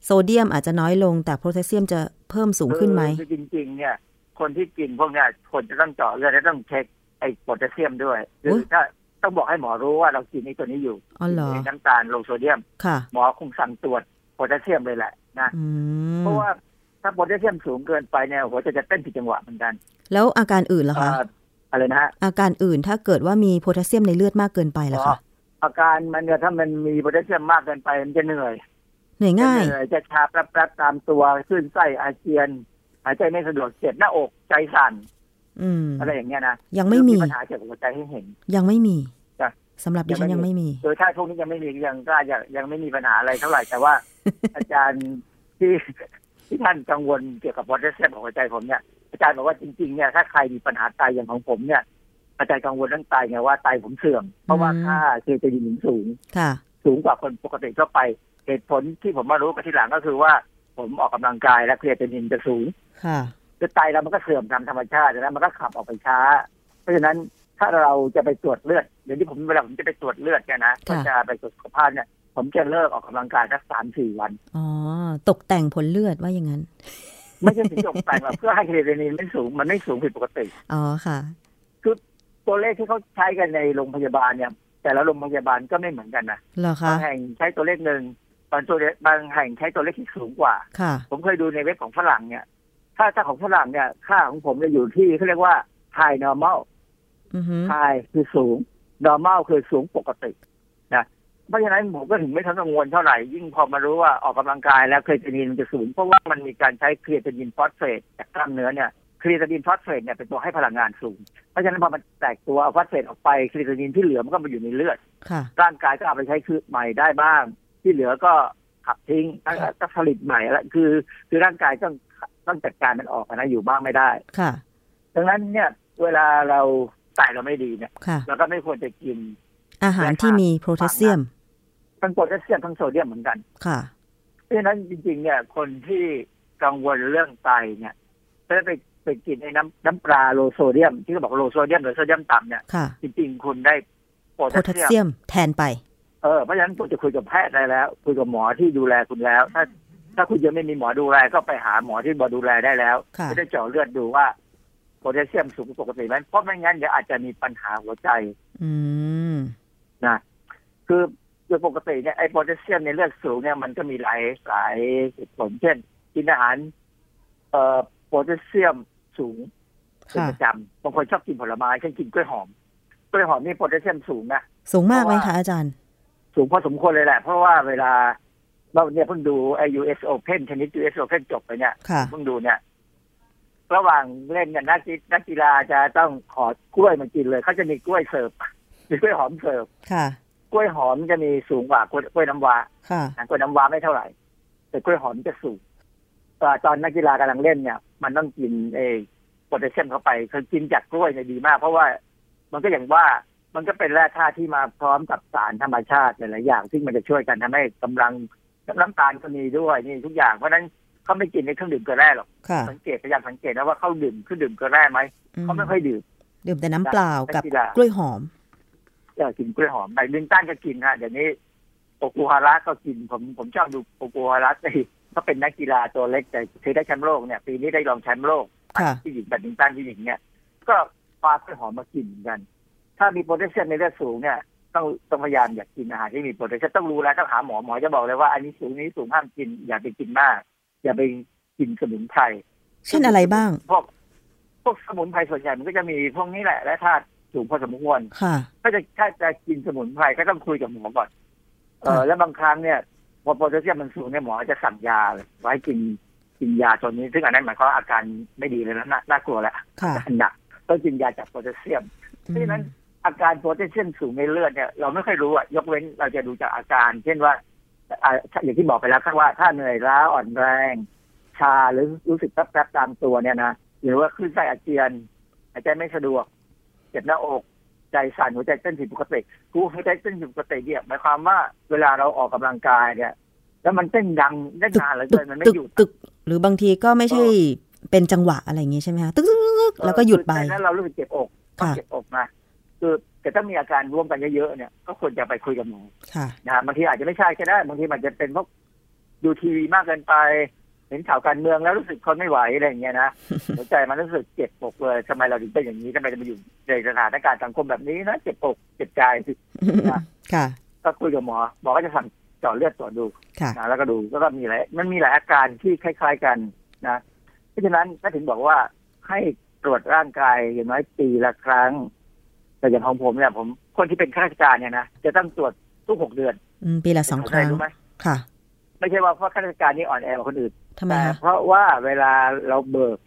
B: โซเดียมอาจจะน้อยลงแต่โพแทสเซียมจะเพิ่มสูงขึ้นไหม
H: คือจริง ๆ เนี่ย คนที่กินพวกเนี้ยคนจะต้องเจาะเลือดและต้องเช็คไอ้โพแทสเซียมด้วยคือ
B: โอ้ย
H: ถ้าต้องบอกให้หมอรู้ว่าเรากินไอ้ตัวนี้อยู่
B: อ๋อเหรอ
H: กินน้ำปลา low sodium
B: ค่ะ
H: หมอคงสั่งตรวจ โพแทสเซียมเลยแหละนะ
B: อืม
H: เพราะว่าถ้าโพแทสเซียมสูงเกินไปเนี่ยหัวใจจะเต้นผิดจังหวะเหมือนกัน
B: แล้วอาการอื่นล่ะคะ
H: เอ่ออะไรนะฮะ
B: อาการอื่นถ้าเกิดว่ามีโพแทสเซียมในเลือดมากเกินไปล่ะ
H: อ๋อ
B: คะ
H: อาการมันเนี่ยถ้ามันมีโพแทสเซียมมากเกินไปมันจะเหนื่อย
B: เหนื่อยง่าย
H: จะเหนื่อยจะชาแป๊บๆตามตัวขึ้นไส้อาเจียน หายใจไม่สะดวกเจ็บหน้าอกใจสั่น
B: อืม
H: อะไรอย่างเงี้ยนะ
B: ยังไม่มี
H: ปัญหาเกี่ยวกับหัวใจให้เห็น
B: ยังไม่มี
H: จ้ะ
B: สำหรับดิฉัน
H: ยั
B: ยัง
H: งไม่
B: ไม่
H: มี
B: มี
H: โดยถ้าพวกนี้ยังไม่มียังก็ยังยังไม่มีปัญหาอะไรเท่าไหร่แต่ว่า อาจารย์ที่ที่ท่านกังวลเกี่ยวกับโพแทสเซียมของหัวใจผมเนี่ยอาจารย์บอกว่าจริงๆเนี่ยถ้าใครมีปัญหาไตอย่างของผมเนี่ยอาจารย์กังวลเรื่องไตไงว่าไตผมเสื่อมเพราะว่า
B: อืม
H: ค่าเคโตนินสูง
B: ค่ะ
H: สูงกว่าคนปกติทั่วไปเหตุผลที่ผมมารู้กันทีหลังก็คือว่า ผมออกกำลังกายและเครียดนินจะสูง
B: ค่ะ
H: คือไตเรามันก็เสื่อมตามธรรมชาติแล้วมันก็ขับออกไปช้า เพราะฉะนั้น ถ้าเราจะไปตรวจเลือดเดี๋ยวที่ผมเวลาผมจะไปตรวจเลือดเนี่ยนะก็จะไปตรวจสุขภาพเนี่ยผมจะเลิกออกกำลังกายสักสามสี่วัน
B: อ๋อ ตกแต่งผลเลือดว่าอย่างนั้น
H: ไม่ใช่ถึงจบแต่งหรอกเพื่อให้เครียดนินไม่สูงมันไม่สูงผิดปกติ
B: อ๋อค่ะ
H: ตัวเลขที่เขาใช้กันในโรงพยาบาลเนี่ย แต่ละโรงพยาบาลก็ไม่เหมือนกันนะ
B: เหรอคะ
H: บางแห่งใช้ตัวเลขหนึ่งบางตัวเลขบางแห่งใช้ตัวเลขที่สูงกว่า
B: ค่ะ
H: ผมเคยดูในเว็บของฝรั่งเนี่ย ถ้าถ้าของฝรั่งเนี่ย ค่าของผมจะอยู่ที่เขาเรียกว่า high normal
B: อือฮึ
H: high คือสูง normal คือสูงปกตินะเพราะฉะนั้นผมก็ถึงไม่ทันกังวลเท่าไหร่ ยิ่งพอมารู้ว่าออกกำลังกายแล้วเครตินินมันจะสูง เพราะว่ามันมีการใช้เครตินินฟอสเฟตจากกล้ามเนื้อเนี่ยcreatinine phosphate เนี่ยเป็นตัวให้พลังงานสูง เพราะฉะนั้นพอมันแตกตัวเอาฟอสเฟตออกไป creatinine ที่เหลือมันก็มาอยู่ในเลือด
B: ค่ะ
H: ร่างกายก็เอาไปใช้คือใหม่ได้บ้าง ที่เหลือก็ขับทิ้งก็ผลิตใหม่แล้วคือ คือร่างกายต้องต้องจัดการมันออกนะอยู่บ้างไม่ได้
B: ค่ะ
H: ดังนั้นเนี่ยเวลาเรา ไตเราไม่ดีเนี่ย
B: ค่ะ
H: เราก็ไม่ควรจะกิน
B: อาหารที่มีโพแทสเซียม
H: ทั้งโพแทสเซียมทั้งโซเดียมเหมือนกัน
B: ค่ะ
H: เพราะฉะนั้นจริง ๆ เนี่ย คนที่กังวลเรื่องไตเนี่ยถ้าไปไปกินไอ้น้ำน้ำปลา low sodium ที่เขาบอก low sodium หรือโซเดียมต่ำเนี่ย
B: ค่ะ
H: จริงๆคุณได้โพแทสเซียมโพแทส
B: เซียมแทนไป
H: เออเพราะฉะนั้นคุณจะคุยกับแพทย์ได้แล้ว คุยกับหมอที่ดูแลคุณแล้ว ถ้าถ้าคุณยังไม่มีหมอดูแลก็ไปหาหมอที่พอดูแลได้แล้ว
B: ค่ะ
H: จะได้เจาะเลือดดูว่า โพแทสเซียมสูงปกติไหมเพราะไม่งั้นเดี๋ยวอาจจะมีปัญหาหัวใจ
B: อืม
H: นะคือโดยปกติเนี่ยไอ้โพแทสเซียมในเลือดสูงเนี่ยมันก็มีหลายหลายเหตุผลเช่นกินอาหาร เอ่อโพแทสเซียมสูงเป็น
B: ค่ะ
H: ประจำบางคนชอบกินผลไม้เช่นกินกล้วยหอมกล้วยหอมนี่โพแทสเซียมสูงนะ
B: สูงมากไหม
H: เพราะว่า
B: คะอาจารย์
H: สูงพอสมควรเลยแหละ เพราะว่าเวลาเราเนี่ยเพิ่งดูไอ้ US Open เทนนิส US Open จบไปเนี่ย
B: ค่ะ
H: เพิ่งดูเนี่ย ระหว่างเล่นกันนักกีนักกีฬาจะต้องขอกล้วยมากินเลยเขาจะมีกล้วยเสิร์ฟมีกล้วยหอมเสิร์ฟ
B: ค่ะ
H: กล้วยหอมจะมีสูงกว่ากล้วยกล้วยน้ำว้า
B: ค่ะ
H: นะกล้วยน้ำว้าไม่เท่าไหร่ แต่กล้วยหอมจะสูงตอนตอนนักกีฬากำลังเล่นเนี่ย มันต้องกินเอโพแทสเซียมเข้าไปคือกินจากกล้วยเนี่ยดีมาก เพราะว่ามันก็อย่างว่ามันก็เป็นแร่ธาตุที่มาพร้อมกับสารธรรมชาติหลายๆอย่าง ซึ่งมันจะช่วยกันทำให้กำลังน้ำตาลก็มีด้วยนี่ทุกอย่างเพราะฉะนั้น เขาไม่กินในเครื่องดื่มเกลือแร่หรอก
B: ค่ะ
H: สังเกตพยายามสังเกตนะว่าเขาดื่มเครื่องดื่มเกลือแร่ไหม
B: อืม
H: เขาไม่ค่อยดื่ม
B: ดื่มแต่น้ำเปล่ากับ
H: นักกีฬา
B: กล้วยหอม
H: เออกินกล้วยหอมไบลิงตันก็กินฮะเดี๋ยวนี้โอกูฮาระก็กินผมผมชอบดูโอกูฮาระไอ้เขาเป็นนักกีฬาตัวเล็กแต่เคยได้แชมป์โลกเนี่ยปีนี้ได้รองแชมป์โลก
B: ค่ะ
H: ที่หญิงแบดมินตันที่หญิงเนี่ยก็ปลากล้วยหอมมากินเหมือนกัน ถ้ามีโพแทสเซียมในเลือดสูงเนี่ยต้องต้องพยายามอย่ากกินอาหารที่มีโพแทสเซียมต้องรู้แล้วต้องหาหมอหมอจะบอกเลยว่าอันนี้สูงนี้สูงห้ามกินอย่าไปกินมาก อย่าไปกินสมุนไพร
B: เช่นอะไรบ้าง
H: พวกพวกสมุนไพรส่วนใหญ่มันก็จะมีพวกนี้แหละ แร่ธาตุสูงพอสมควร
B: ค่ะ
H: ถ้าจะถ้าจะกินสมุนไพรก็ต้องคุยกับหมอก่อน เออ
B: ค่ะ
H: แล้วบางครั้งเนี่ยพอโพแทสเซียมมันสูงเนี่ยหมอจะสั่งยาเลยไว้กินกินยาตัวนี้ซึ่งอันนั้นหมายความว่าอาการไม่ดีเลยนะน่าน่ากลัวแล้ว
B: ค่ะ
H: อาการหนักต้องกินยาจากโพแทสเซียมเพราะฉะนั้นอาการโพแทสเซียมสูงในเลือดเนี่ยเราไม่ค่อยรู้อะยกเว้นเราจะดูจากอาการ เช่นว่า อ่าอย่างที่บอกไปแล้วครับว่าถ้าเหนื่อยล้าอ่อนแรง ชาหรือรู้สึกแป๊บๆตามตัวเนี่ยนะหรือว่าคลื่นไส้อาเจียนหายใจไม่สะดวก เจ็บหน้าอกใจสั่นหัวใจเต้นผิดปกติกูหัวใจเต้นผิดปกติเนี่ยหมายความว่าเวลาเราออกกำลังกายเนี่ย แล้วมันเต้นดังได้นานเหลือ
B: ตึ
H: เกิ
B: ก
H: นมันไม่
B: ตึก
H: หยุด
B: ตึก หรือบางทีก็ไม่ใช่เป็นจังหวะอะไรอย่างงี้ใช่ไหมคะตึกตึกตึกตึกแล้วก็หยุดไป
H: เออคือใจนั้นเรารู้สึกเจ็บอก
B: ค่ะ
H: เจ็บอกนะคือ แต่ถ้ามีอาการร่วมกันเยอะๆเนี่ยก็ควรจะไปคุยกับหมอ
B: ค่ะ
H: นะฮะบางทีอาจจะไม่ใช่ก็ได้บางทีมันจะเป็นเพราะดูทีวีมากเกินไป เห็นข่าวการเมืองแล้วรู้สึกทนไม่ไหวอะไรอย่างเงี้ยนะหัวใจมันรู้สึกเจ็บอกเลยทำไมเราถึงเป็นอย่างนี้ทำไมเรามาอยู่ในสถานการณ์สังคมแบบนี้นะเจ็บอกเจ็บใจ
B: ค่ะ
H: ก็คุยกับหมอหมอก็จะสั่งเจาะเลือดตรวจดู
B: ค่ะ
H: นะแล้วก็ดูแล้วก็มีหลายมันมีหลายอาการที่คล้าย ๆกันนะ เพราะฉะนั้นถ้าถึงบอกว่าให้ตรวจร่างกายอย่างน้อยปีละครั้ง แต่อย่างของผมเนี่ยผมคนที่เป็นข้าราชการเนี่ยนะจะต้องตรวจทุกหกเดือน
B: อืมปีละสองครั้ง
H: รู้ไหม
B: ค่ะ
H: ไม่ใช่ว่าเพราะข้าราชการนี่อ่อนแอกว่าคนอื่น
B: ทำไม
H: แต่
B: คะ
H: เพราะว่าเวลาเราเบิก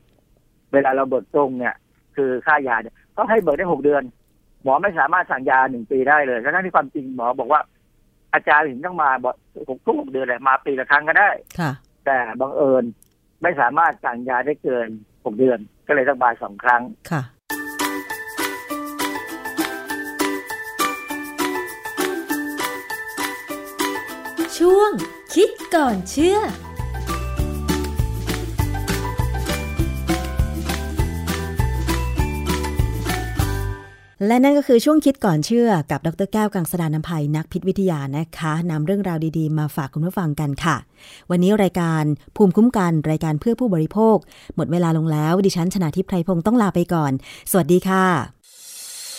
H: เวลาเราเบิกตรงเนี่ย คือค่ายาเนี่ยเขาให้เบิกได้หกเดือน หมอไม่สามารถสั่งยาหนึ่งปีได้เลยทั้งที่ความจริงหมอบอกว่า อาจารย์ถึงต้องมาบอกหกทุกหกเดือนเลยมาปีละครั้งก็ได้
B: ค่ะ
H: แต่บังเอิญไม่สามารถสั่งยาได้เกินหกเดือน ก็เลยต้องมาสองครั้ง
B: ค่ะ
G: ช่วง คิดก่อนเชื่อ
B: และนั่นก็คือช่วงคิดก่อนเชื่อกับดรแก้วกังสดานนภัยนักพิษวิทยานะคะนำเรื่องราวดีๆ มาฝากคุณผู้ฟังกันค่ะ วันนี้รายการภูมิคุ้มกันรายการเพื่อผู้บริโภค หมดเวลาลงแล้ว ดิฉันชนะทิพไพรพงศ์ต้องลาไปก่อน สวัสดีค่ะ